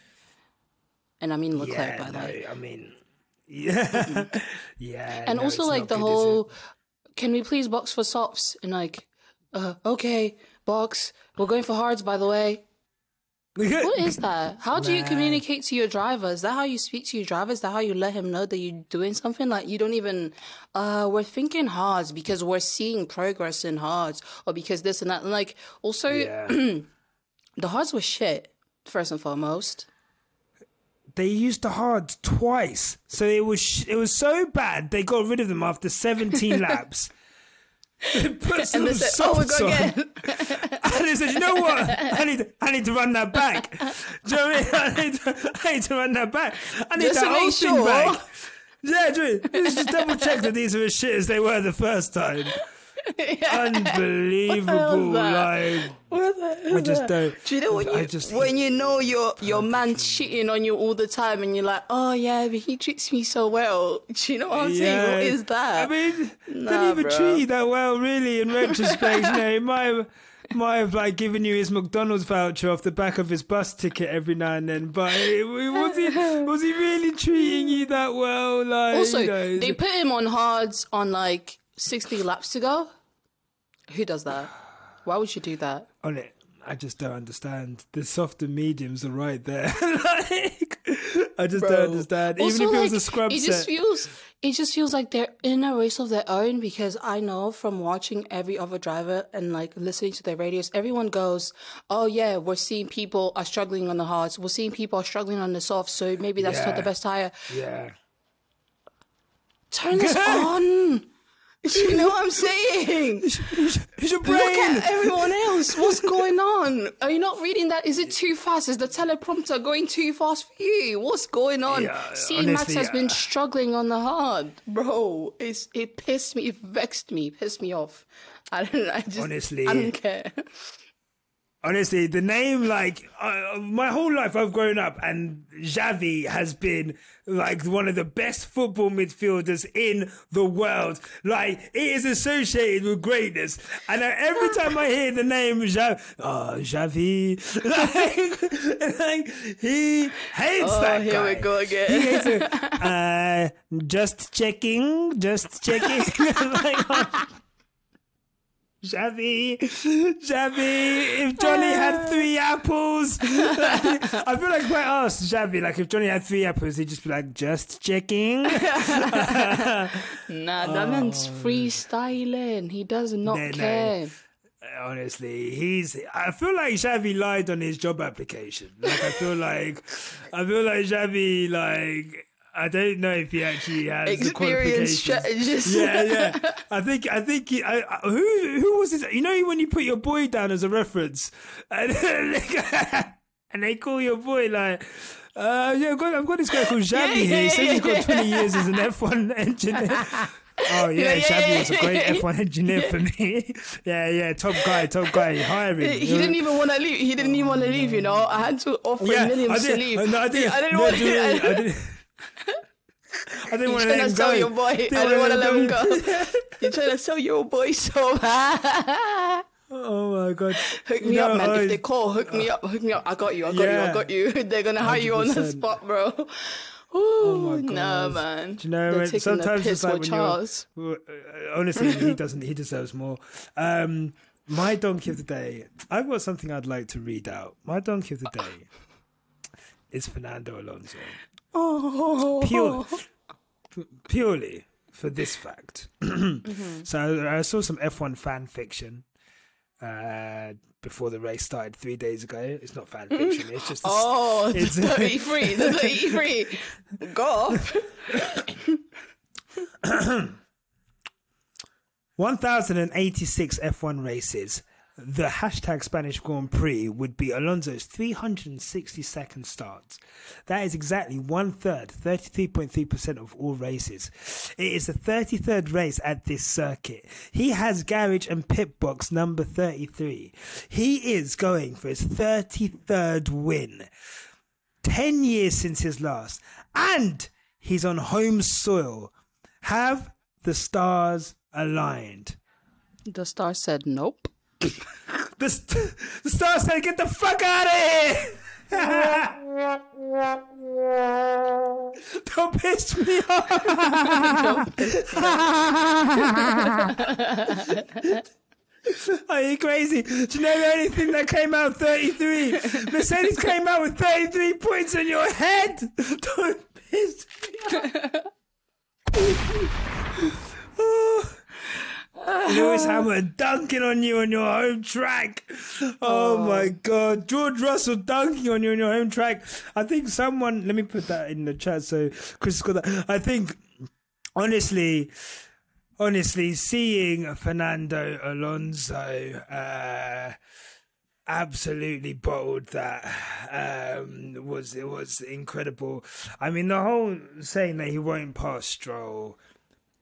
Speaker 2: And I mean Leclerc
Speaker 1: Yeah,
Speaker 2: by the
Speaker 1: no,
Speaker 2: way.
Speaker 1: I mean, yeah, yeah,
Speaker 2: And
Speaker 1: no,
Speaker 2: also like the
Speaker 1: good,
Speaker 2: whole can we please box for softs? And like, uh, okay, box. We're going for hards by the way. What is that? How do you communicate to your driver? Is that how you speak to your driver? Is that how you let him know that you're doing something? Like you don't even uh we're thinking hard because we're seeing progress in hard or because this and that. And like also
Speaker 1: Yeah.
Speaker 2: the hards were shit, first and foremost.
Speaker 1: They used the hard twice, so it was sh- it was so bad they got rid of them after 17 laps. They put some
Speaker 3: And they said, "Oh, we
Speaker 1: softs
Speaker 3: go
Speaker 1: on.
Speaker 3: again."
Speaker 1: And they said, you know what? I need to, I need to run that back. Do you know what I mean? I need to, I need to run that back. I need
Speaker 3: Just
Speaker 1: that whole thing
Speaker 3: sure.
Speaker 1: back. Yeah, do you- let's just double check that these are as shit as they were the first time. Unbelievable. Like,
Speaker 3: What the hell
Speaker 1: I just
Speaker 3: that?
Speaker 1: don't.
Speaker 3: Do you know when you
Speaker 1: just
Speaker 3: when you know your
Speaker 2: Your man's cheating on you all the time and you're like, oh yeah, but he treats me so well. Do you know what I'm saying? What is that?
Speaker 1: I mean,
Speaker 3: Nah,
Speaker 1: didn't even
Speaker 3: bro.
Speaker 1: treat you that well, really. In retrospect, you know, he might have, might have like given you his McDonald's voucher off the back of his bus ticket every now and then. But it, it- was he was he really treating you that well? Like,
Speaker 2: also,
Speaker 1: you know,
Speaker 2: they put him on hards on like 60 laps to go. Who does that? Why would you do that?
Speaker 1: on it. I just don't understand. The soft and mediums are right there. like, I just
Speaker 3: Bro.
Speaker 1: don't understand. Even
Speaker 2: Also,
Speaker 1: if it was
Speaker 2: like,
Speaker 1: a scrub
Speaker 2: it
Speaker 1: set.
Speaker 2: just feels it just feels like they're in a race of their own because I know from watching every other driver and like listening to their radios, everyone goes, "Oh yeah, we're seeing people are struggling on the hards. We're seeing people are struggling on the soft. So maybe that's not the best tire.
Speaker 1: yeah.
Speaker 2: Turn this on." You know what I'm saying?
Speaker 1: It's your
Speaker 2: Look
Speaker 1: brain.
Speaker 2: at everyone else. What's going on? Are you not reading that? Is it too fast? Is the teleprompter going too fast for you? What's going on?
Speaker 1: Yeah,
Speaker 2: Max has been struggling on the hard, bro. It's it pissed me, it vexed me, pissed me off. I don't. I just
Speaker 1: Honestly.
Speaker 2: I don't care.
Speaker 1: Honestly, the name, like, uh, my whole life I've grown up, and Xavi has been, like, one of the best football midfielders in the world. Like, it is associated with greatness. And every time I hear the name Xavi, oh, Xavi, like, like, he hates
Speaker 3: Oh,
Speaker 1: that
Speaker 3: here
Speaker 1: guy.
Speaker 3: we go
Speaker 1: He
Speaker 3: again.
Speaker 1: hates it. Uh, just checking, just checking. like, oh, Xavi, Xavi, if Johnny had three apples, I feel like if I asked Xavi, like if Johnny had three apples, he'd just be like, just checking.
Speaker 2: Nah, that man's oh. freestyling. He does not
Speaker 1: Oh. No, no.
Speaker 2: care.
Speaker 1: Honestly, he's. I feel like Xavi lied on his job application. Like I feel like, I feel like Xavi, like I don't know if he actually has the
Speaker 3: Experienced
Speaker 1: qualifications. yeah, yeah. I think I think he, I, I, who who was this? You know when you put your boy down as a reference, and, and they call your boy like. Uh, yeah, I've got, I've got this guy called Xavi
Speaker 3: Yeah,
Speaker 1: here. He says
Speaker 3: yeah,
Speaker 1: he's got
Speaker 3: yeah.
Speaker 1: 20 years as an F1 engineer. Oh, yeah,
Speaker 3: Yeah, yeah, yeah,
Speaker 1: was a great
Speaker 3: yeah, yeah.
Speaker 1: F1 engineer for me. yeah, yeah, top guy, top guy, hiring.
Speaker 3: He didn't even want to leave. He didn't even want to leave. You know, I had to offer
Speaker 1: yeah,
Speaker 3: millions
Speaker 1: I
Speaker 3: to
Speaker 1: did,
Speaker 3: leave.
Speaker 1: No, I didn't.
Speaker 3: I didn't
Speaker 1: no,
Speaker 3: want.
Speaker 1: know,
Speaker 3: I didn't,
Speaker 1: didn't. Didn't want to
Speaker 3: trying
Speaker 1: let
Speaker 3: to
Speaker 1: him
Speaker 3: sell
Speaker 1: go.
Speaker 3: your boy. I didn't want to let him go. You're trying to sell your boy so bad.
Speaker 1: Oh my god!
Speaker 3: Hook me
Speaker 1: know,
Speaker 3: up, man.
Speaker 1: I-
Speaker 3: If they call, hook me up, hook me up. I got you, I got you, I got you. They're gonna hire you on the spot, bro. Ooh,
Speaker 1: Oh my
Speaker 3: nah,
Speaker 1: God.
Speaker 3: man.
Speaker 1: Do you know,
Speaker 3: They're
Speaker 1: sometimes it's like when
Speaker 3: Charles.
Speaker 1: you're. uh, Honestly, he doesn't. He deserves more. Um, my donkey of the day. I've got something I'd like to read out. My donkey of the day is Fernando Alonso.
Speaker 3: Oh,
Speaker 1: Pure, purely for this fact. So I saw some F1 fan fiction uh, before the race started three days ago. It's not fan fiction. It's just. a
Speaker 3: oh, the
Speaker 1: It's-
Speaker 3: 33, the 33. Go off.
Speaker 1: 1,086 F1 races. The hashtag Spanish Grand Prix would be Alonso's 362nd start. That is exactly one third, 33.3% of all races. It is the 33rd race at this circuit. He has garage and pit box number 33. He is going for his 33rd win. 10 years since his last. And he's on home soil. Have the stars aligned?
Speaker 2: The star said nope.
Speaker 1: The, the stars said, get the fuck out of here! Don't piss me off! Are you crazy? Do you know the only thing that came out 33? Mercedes came out with 33 points on your head. Don't piss me off. Oh. Lewis Hamilton dunking on you on your home track. Oh, my God. George Russell dunking on you on your home track. I think someone, let me put that in the chat so Chris has got that. I think, honestly, honestly, seeing Fernando Alonso uh, absolutely bottled that um, was it was incredible. I mean, the whole saying that he won't pass Stroll,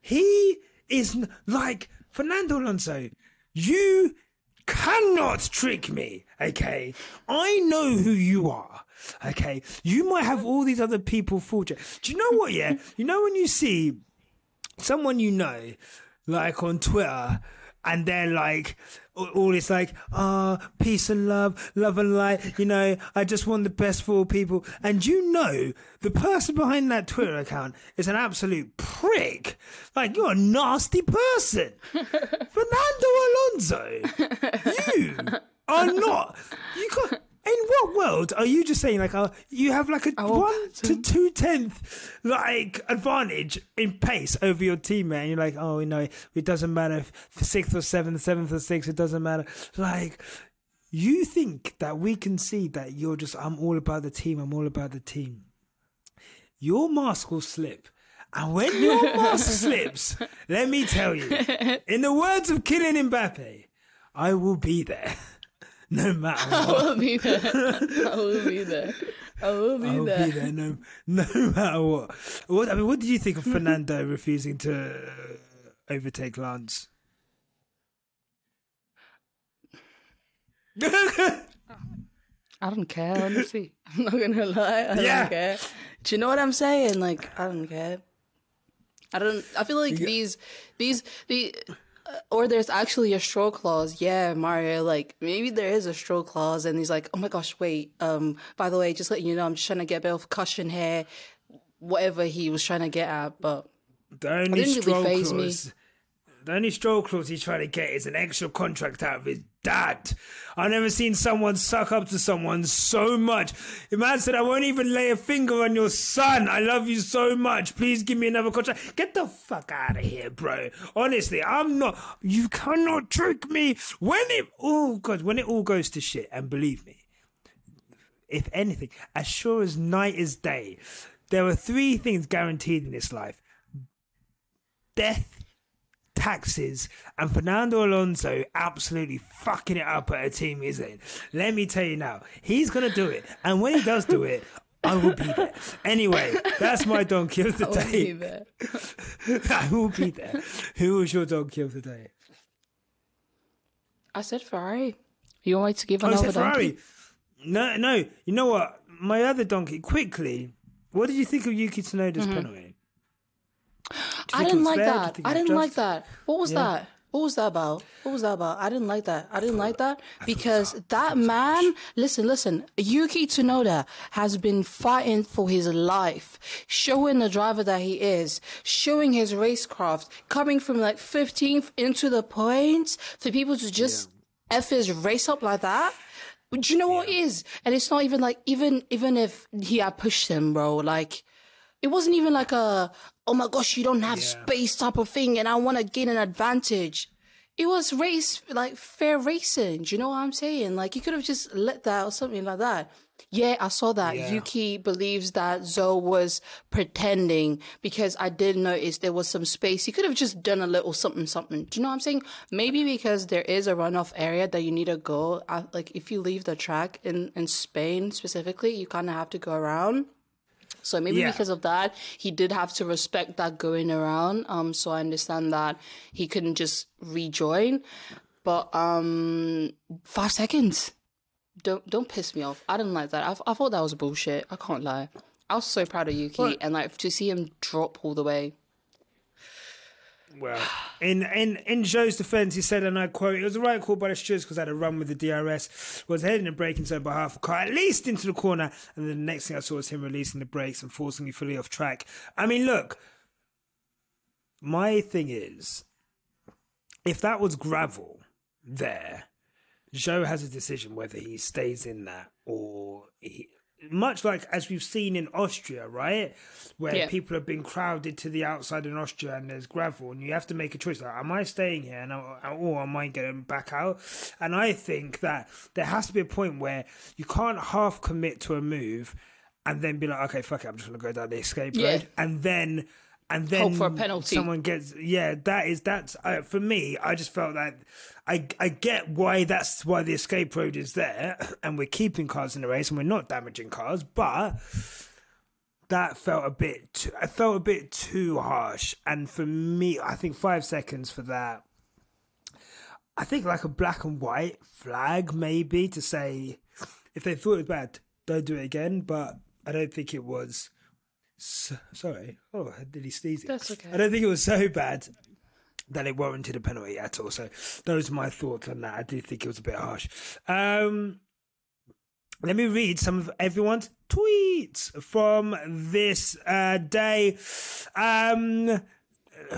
Speaker 1: he is like Fernando Alonso. You cannot trick me, okay? I know who you are. Okay, you might have all these other people fooled you. Do you know what? Yeah, you know when you see someone you know, like on Twitter, and they're like, all this like, ah, peace and love, love and light. You know, I just want the best for all people. And you know, the person behind that Twitter account is an absolute prick. Like you're a nasty person, Fernando Alonso. You are not. You can't. In what world are you just saying like uh, you have like a one to two tenth like advantage in pace over your teammate? And you're like oh you know it doesn't matter if sixth or seventh seventh or sixth it doesn't matter. Like you think that we can see that you're just I'm all about the team I'm all about the team. Your mask will slip. And when your mask slips let me tell you in the words of Kylian Mbappe I will be there no matter what
Speaker 3: I will be there. I will be there. I will be
Speaker 1: I'll
Speaker 3: there.
Speaker 1: be there no, no matter what. What I mean, what did you think of Fernando refusing to uh, overtake Lance?
Speaker 2: I don't care, honestly.
Speaker 3: I'm not gonna lie. I
Speaker 1: Yeah.
Speaker 3: don't care. Do you know what I'm saying? Like, I don't care. I don't. I feel like these, these, the, or there's actually a stroll clause. Yeah, Mario. Like maybe there is a stroll clause, and he's like, oh my gosh, wait. Um, by the way, just letting you know, I'm just trying to get a bit of cushion here. Whatever he was trying to get at, but
Speaker 1: The only
Speaker 3: didn't really
Speaker 1: stroll
Speaker 3: faze me.
Speaker 1: The only stroll clause he's trying to get is an extra contract out of his dad. I've never seen someone suck up to someone so much. The man said, I won't even lay a finger on your son. I love you so much. Please give me another contract. Get the fuck out of here, bro. Honestly, I'm not. You cannot trick me. When it. Oh, God. When it all goes to shit, and believe me, if anything, as sure as night is day, there are three things guaranteed in this life death, taxes, and Fernando Alonso absolutely fucking it up at a team he's in. Let me tell you now, he's gonna do it, and when he does do it, I will be there. Anyway, that's my donkey of the
Speaker 3: I will be
Speaker 1: day.
Speaker 3: there.
Speaker 1: I will be there. Who was your donkey of the day?
Speaker 2: I said Ferrari. You want me to give
Speaker 1: Oh,
Speaker 2: another
Speaker 1: is Ferrari?
Speaker 2: donkey?
Speaker 1: No, no. You know what? My other donkey. Quickly, what did you think of Yuki Tsunoda's
Speaker 2: Mm-hmm.
Speaker 1: penalty?
Speaker 2: I didn't like? That. I didn't like that. What was
Speaker 1: Yeah.
Speaker 2: that? What was that about? What was that about? I didn't like that. I didn't like that because that man, listen, listen, Yuki Tsunoda has been fighting for his life, showing the driver that he is, showing his racecraft, coming from like 15th into the points for people to just F his race up like that. But do you know what it is? And it's not even like, even, even if he had pushed him, bro, like, it wasn't even like a, oh my gosh, you don't have space type of thing and I want to gain an advantage. It was race, like fair racing. Do you know what I'm saying? Like, you could have just let that or something like that. Yeah, I saw that.
Speaker 1: Yeah.
Speaker 2: Yuki believes that Zhou was pretending because I did notice there was some space. He could have just done a little something, something. Do you know what I'm saying? Maybe because there is a runoff area that you need to go. uh, Like, if you leave the track in, in Spain specifically, you kind of have to go around. So maybe
Speaker 1: Yeah.
Speaker 2: because of that, he did have to respect that going around. Um, so I understand that he couldn't just rejoin. But um, five seconds. Don't don't piss me off. I didn't like that. I, I thought that was bullshit. I can't lie. I was so proud of Yuki,
Speaker 1: What?
Speaker 2: and like to see him drop all the way.
Speaker 1: Well, in in in Zhou's defence, he said, and I quote: "It was a right call by the stewards because I had a run with the DRS, was heading the braking zone by half a car, at least into the corner, and then the next thing I saw was him releasing the brakes and forcing me fully off track. I mean, look, my thing is, if that was gravel, there, Zhou has a decision whether he stays in that or he. Much like as we've seen in Austria, right, where
Speaker 2: Yeah.
Speaker 1: people have been crowded to the outside in Austria and there's gravel, and you have to make a choice: like, am I staying here, and or am I getting back out? And I think that there has to be a point where you can't half commit to a move and then be like, okay, fuck it, I'm just gonna go down the escape
Speaker 2: Yeah.
Speaker 1: road, and then and then
Speaker 2: Hope for a penalty.
Speaker 1: someone gets yeah. That is that's uh, for me. I just felt that I I get why that's why the escape road is there, and we're keeping cars in the race and we're not damaging cars, but that felt a bit too, I felt a bit too harsh and for me I think 5 seconds for that I think like a black and white flag maybe to say if they thought it was bad don't do it again but I don't think it was so, sorry oh did he sneeze it?
Speaker 2: That's okay.
Speaker 1: I don't think it was so bad that it warranted a penalty at all so those are my thoughts on that I do think it was a bit harsh um let me read some of everyone's tweets from this uh, day. Um,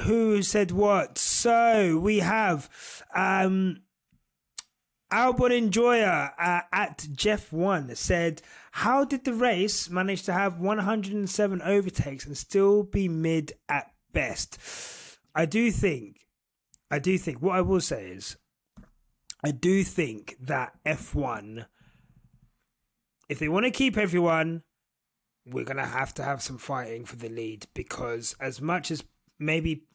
Speaker 1: who said what? So we have um, Albon Enjoyer uh, at Jeff One said, "How did the race manage to have 107 overtakes and still be mid at best?" I do think, I do think. What I will say is, I do think that F1 if they want to keep everyone, we're gonna have to have some fighting for the lead because as much as maybe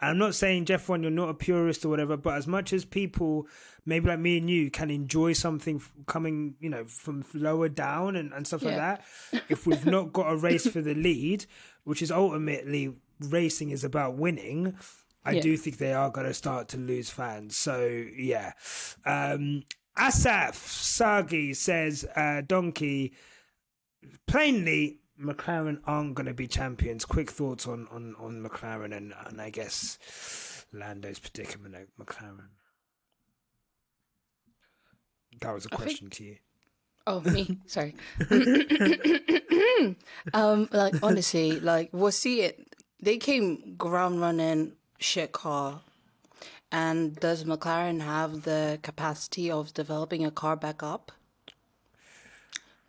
Speaker 1: I'm not saying Jeff one you're not a purist or whatever, but as much as people maybe like me and you can enjoy something coming, you know, from lower down and, and stuff like that, if we've not got a race for the lead, which is ultimately racing is about winning, I
Speaker 2: Yeah.
Speaker 1: do think they are going to start to lose fans. So yeah, um, Asaf Sagi says uh, Donkey plainly McLaren aren't going to be champions. Quick thoughts on on on McLaren and and I guess Lando's predicament at McLaren. That was a
Speaker 2: think-
Speaker 1: question to you.
Speaker 2: Oh, me. Sorry. um, like honestly, like we'll see it. They came ground running shit car. And does McLaren have the capacity of developing a car back up?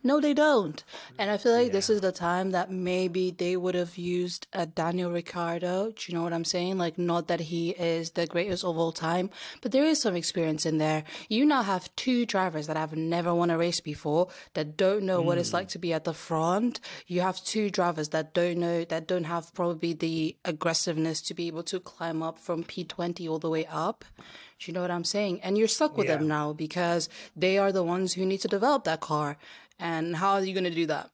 Speaker 2: No, they don't. And I feel like this is the time that maybe they would have used a Daniel Ricciardo. Do you know what I'm saying? Like, not that he is the greatest of all time, but there is some experience in there. You now have two drivers that have never won a race before, that don't know what it's like mm. to be at the front. You have two drivers that don't know, that don't have probably the aggressiveness to be able to climb up from P20 all the way up. Do you know what I'm saying? And you're stuck with them now because they are the ones who need to develop that car. And how are you going to do that?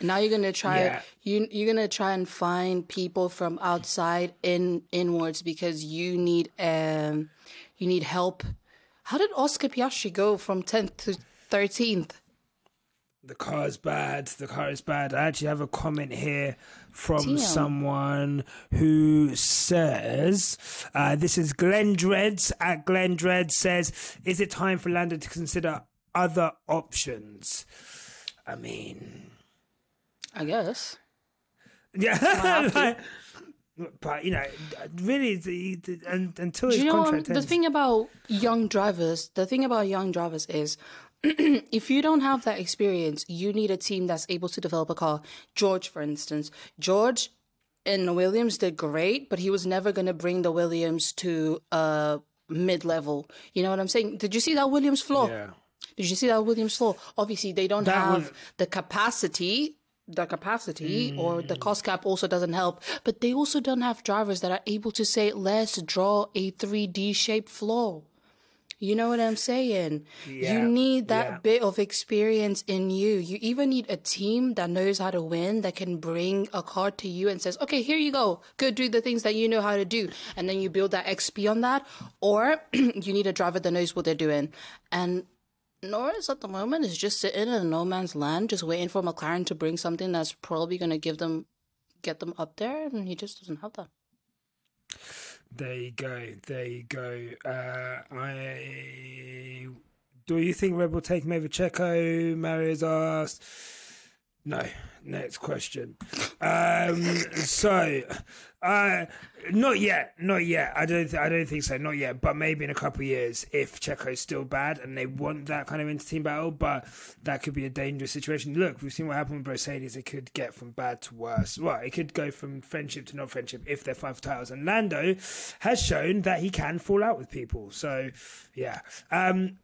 Speaker 2: Now you're gonna try
Speaker 1: Yeah.
Speaker 2: you you're gonna try and find people from outside in inwards because you need um you need help. How did Oscar Piastri go from tenth to thirteenth?
Speaker 1: The car is bad. The car is bad. I actually have a comment here from
Speaker 2: Damn.
Speaker 1: someone who says, uh, "This is Glenn Dreds at Glenn Dreds says, is it time for Lando to consider other options?" I mean,
Speaker 2: I guess.
Speaker 1: yeah, like, but you know, really, the, the, and, until
Speaker 2: Do
Speaker 1: his
Speaker 2: you know
Speaker 1: contract
Speaker 2: um, the thing about young drivers? The thing about young drivers is if you don't have that experience, you need a team that's able to develop a car. George, for instance, George and Williams did great, but he was never going to bring the Williams to uh, mid level. You know what I'm saying? Did you see that Williams flaw?
Speaker 1: yeah.
Speaker 2: Did you see that Williams flaw? Obviously, they don't
Speaker 1: That
Speaker 2: have the capacity. The capacity or
Speaker 1: Mm.
Speaker 2: the cost cap also doesn't help, but they also don't have drivers that are able to say, let's draw a 3D shaped floor. You know what I'm saying?
Speaker 1: Yeah,
Speaker 2: You need that
Speaker 1: yeah.
Speaker 2: bit of experience in you. You even need a team that knows how to win, that can bring a car to you and says, okay, here you go. Go do the things that you know how to do. And then you build that XP on that. Or you need a driver that knows what they're doing. And Norris at the moment is just sitting in a no man's land, just waiting for McLaren to bring something that's probably going to give them, get them up there. And he just doesn't have that.
Speaker 1: There you go. There you go. Uh, I do you think Red Bull take him over Checo? Mario's asked. No. Next question. Um, so, uh, not yet, not yet. I don't, th- I don't think so, not yet. But maybe in a couple of years, if Checo's still bad and they want that kind of inter-team battle, but that could be a dangerous situation. Look, we've seen what happened with Mercedes. It could get from bad to worse. Well, it could go from friendship to not friendship if they're five titles. And Lando has shown that he can fall out with people. So, yeah. Um,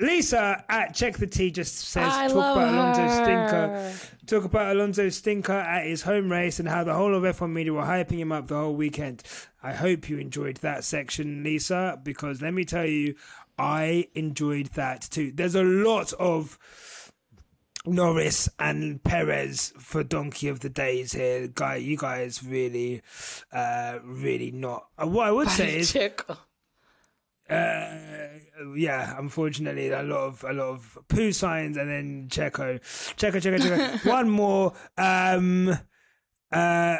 Speaker 1: Lisa at Check the T just says
Speaker 2: I
Speaker 1: talk about Alonso. Stinker. Talk about Alonso Stinker at his home race and how the whole of F1 media were hyping him up the whole weekend. I hope you enjoyed that section, Lisa, because let me tell you, I enjoyed that too. There's a lot of Norris and Perez for Donkey of the Days here. Guy, you guys really, uh, really not. Uh, what I would say is. Uh, yeah, unfortunately, a lot of a lot of poo signs, and then Checo, Checo, Checo, Checo. One more. Um, uh,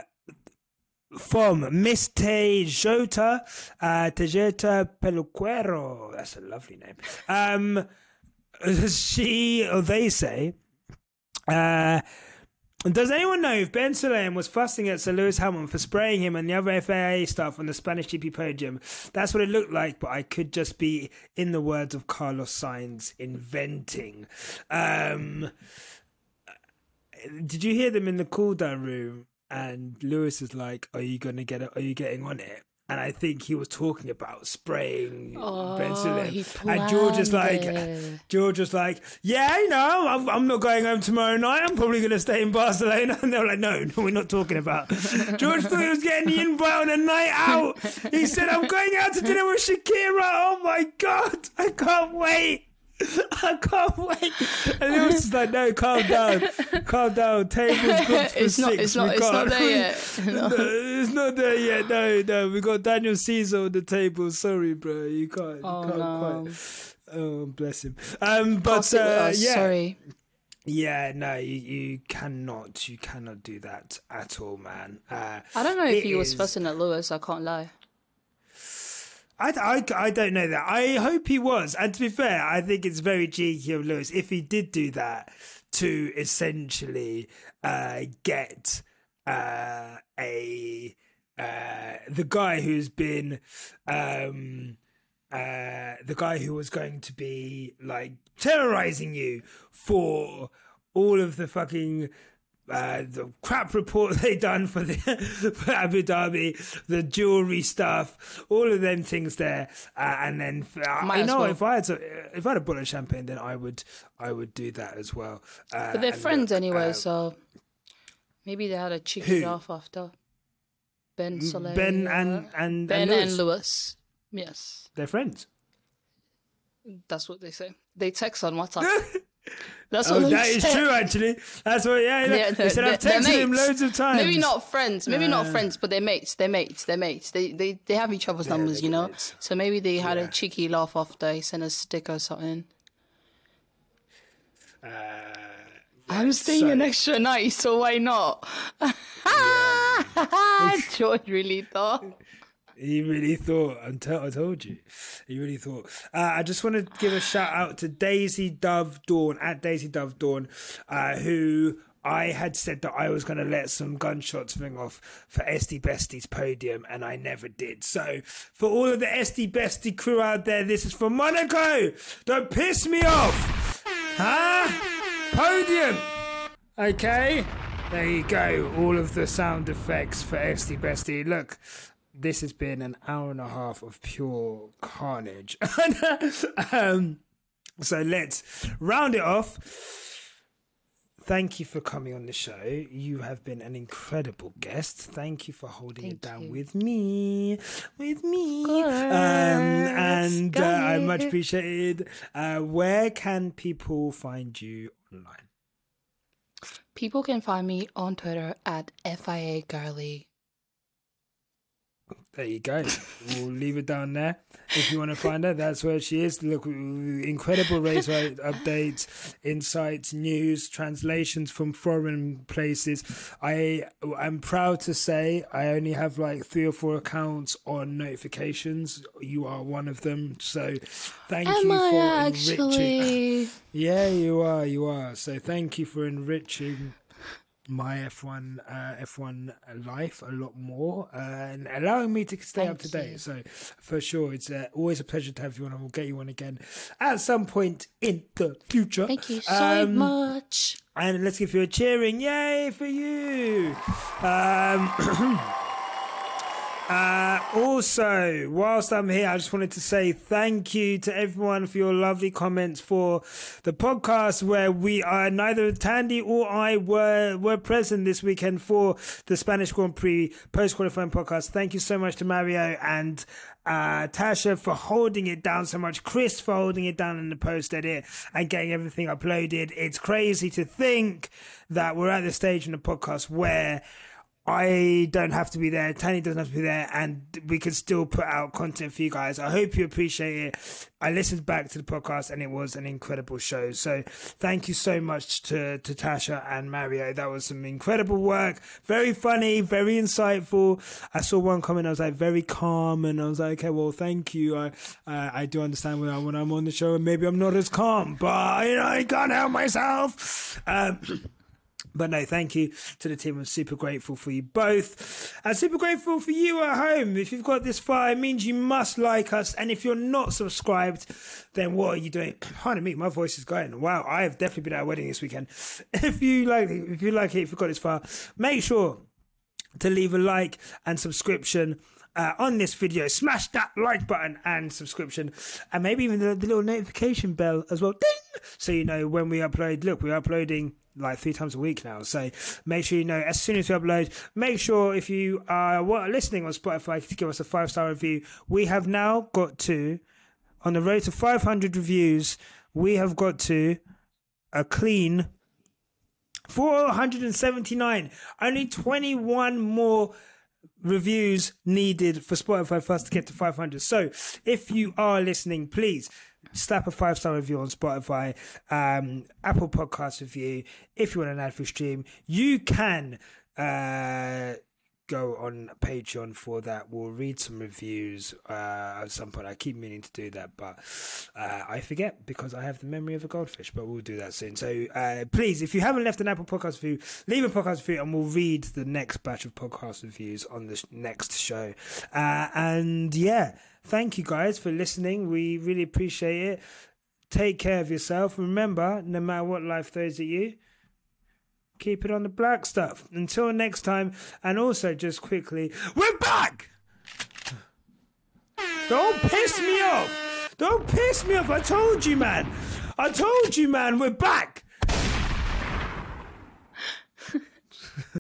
Speaker 1: from Miss Tejota, uh, Tejota Peluquero. That's a lovely name. Um, she or they say. Uh, does anyone know if Ben Sulayem was fussing at Sir Lewis Hamilton for spraying him and the other FAA staff on the Spanish GP podium? That's what it looked like, but I could just be, in the words of Carlos Sainz, inventing. Um, did you hear them in the cool down room? And Lewis is like, "Are you gonna get it? Are you getting on it?" And I think he was talking about spraying
Speaker 2: Oh.
Speaker 1: And George is like,
Speaker 2: it.
Speaker 1: George was like, "Yeah, you know, I'm, I'm not going home tomorrow night. I'm probably going to stay in Barcelona." And they were like, "No, no, we're not talking about." George thought he was getting the invite on a night out. He said, "I'm going out to dinner with Shakira." Oh my god, I can't wait. I can't wait. And he was just like, "No, calm down, calm down. Table's good for
Speaker 3: It's not.
Speaker 1: six.
Speaker 3: It's not.
Speaker 1: We
Speaker 3: It's not
Speaker 1: can't-
Speaker 3: there yet.
Speaker 1: no, it's not there yet. No, no. We got Daniel Caesar on the table. Sorry, bro. You can't. You
Speaker 2: Oh,
Speaker 1: can't
Speaker 2: no.
Speaker 1: quite. Oh, bless him. Um, but uh, yeah,
Speaker 3: Sorry.
Speaker 1: yeah. No, you, you cannot. You cannot do that at all, man. Uh,
Speaker 3: I don't know if
Speaker 1: it
Speaker 3: he was fussing at Lewis. I can't lie.
Speaker 1: I, I, I don't know that. I hope he was. And to be fair, I think it's very cheeky of Lewis if he did do that to essentially uh, get uh, a uh, the guy who's been um, uh, the guy who was going to be like terrorizing you for all of the fucking uh, the crap report they done for the for Abu Dhabi, the jewelry stuff, all of them things there, uh, and then uh, I know
Speaker 3: well.
Speaker 1: if I had to, if I had a bottle of champagne, then I would I would do that as well. Uh,
Speaker 3: But they're friends
Speaker 1: look,
Speaker 3: anyway,
Speaker 1: uh,
Speaker 3: so maybe they had a cheeky
Speaker 1: Who?
Speaker 3: laugh after. Ben Sulayem.
Speaker 1: Ben and and
Speaker 3: Ben
Speaker 1: and
Speaker 3: and
Speaker 1: Lewis.
Speaker 3: Lewis. Yes,
Speaker 1: they're friends.
Speaker 3: that's what they say. They text on WhatsApp. That's
Speaker 1: Oh,
Speaker 3: what
Speaker 1: that is true. Actually, that's what. Yeah,
Speaker 3: They're-
Speaker 1: yeah.
Speaker 3: they're-
Speaker 1: They said I've texted him loads of times.
Speaker 3: Maybe not friends. Maybe not
Speaker 1: Uh,
Speaker 3: friends, but they're mates. They're mates. They're mates. They they they have each other's numbers, you know.
Speaker 1: mates.
Speaker 3: So maybe they had
Speaker 1: Yeah.
Speaker 3: a cheeky laugh after he sent a stick or something.
Speaker 1: Uh,
Speaker 3: I'm staying an extra night, so why not? George really thought.
Speaker 1: He really thought. Until I told you. He really thought. Uh, I just want to give a shout out to Daisy Dove Dawn at Daisy Dove Dawn, uh, who I had said that I was going to let some gunshots ring off for SD Bestie's podium, and I never did. So, for all of the SD Bestie crew out there, this is for Monaco. Don't piss me off, huh? Podium. Okay. There you go. All of the sound effects for SD Bestie. Look, this has been an hour and a half of pure carnage. um, so let's round it off. Thank you for coming on the show. You have been an incredible guest. Thank you for holding it down
Speaker 3: you.
Speaker 1: with me, with me, um, and uh, I much appreciated. Uh, where can people find you online?
Speaker 3: People can find me on Twitter at FIA Girly.
Speaker 1: There you go. we'll leave it down there if you want to find her. That's where she is. Look, incredible race updates, insights, news, translations from foreign places. I I am proud to say I only have like three or four accounts on notifications. You are one of them. So thank
Speaker 2: Am
Speaker 1: you
Speaker 2: I
Speaker 1: for
Speaker 2: actually?
Speaker 1: enriching. Yeah, you are. You are. So thank you for enriching my F1 uh, F1 life a lot more uh, and allowing me to stay
Speaker 2: Thank
Speaker 1: up to date.
Speaker 2: you.
Speaker 1: So for sure, it's uh, always a pleasure to have you on, and we'll get you on again at some point in the future.
Speaker 2: Thank you so
Speaker 1: Um,
Speaker 2: much.
Speaker 1: And let's give you a cheering yay for you. Um, Uh, also, whilst I'm here, I just wanted to say thank you to everyone for your lovely comments for the podcast where we are neither Thandie or I were were present this weekend for the Spanish Grand Prix post qualifying podcast. Thank you so much to Mario and uh, Tasha for holding it down so much, Chris for holding it down in the post edit and getting everything uploaded. It's crazy to think that we're at the stage in the podcast where I don't have to be there. Thandie doesn't have to be there, and we can still put out content for you guys. I hope you appreciate it. I listened back to the podcast, and it was an incredible show. So thank you so much to to Tasha and Mario. That was some incredible work. Very funny, very insightful. I saw one comment. I was like very calm, and I was like, okay, well, thank you. I I do understand when, I, when I'm on the show, and maybe I'm not as calm, but you know, I can't help myself. Um, But no, thank you to the team. I'm super grateful for you both. And super grateful for you at home. If you've got this far, it means you must like us. And if you're not subscribed, then what are you doing? Pardon me, my voice is going. Wow, I have definitely been at a wedding this weekend. If you like it, if you like it, if you've got this far, make sure to leave a like and subscription uh, on this video. Smash that like button and subscription, and maybe even the, the little notification bell as well. Ding! So you know when we upload. Look, we're uploading like three times a week now. So make sure you know as soon as we upload. Make sure if you are listening on Spotify to give us a five star review. We have now got to on the road to 500 reviews. We have got to a clean 479. Only 21 more reviews needed for Spotify for us to get to 500. So if you are listening, please slap a five star review on Spotify, um, Apple Podcast review. If you want an ad free stream, you can. Uh, go on Patreon for that. We'll read some reviews uh, at some point. I keep meaning to do that, but uh, I forget because I have the memory of a goldfish. But we'll do that soon. So uh, please, if you haven't left an Apple Podcast review, leave a podcast review, and we'll read the next batch of podcast reviews on the next show. Uh, and yeah, thank you guys for listening. We really appreciate it. Take care of yourself. Remember, no matter what life throws at you, keep it on the black stuff. Until next time, and also just quickly, we're back! Don't piss me off! Don't piss me off! I told you, man! I told you, man, we're back!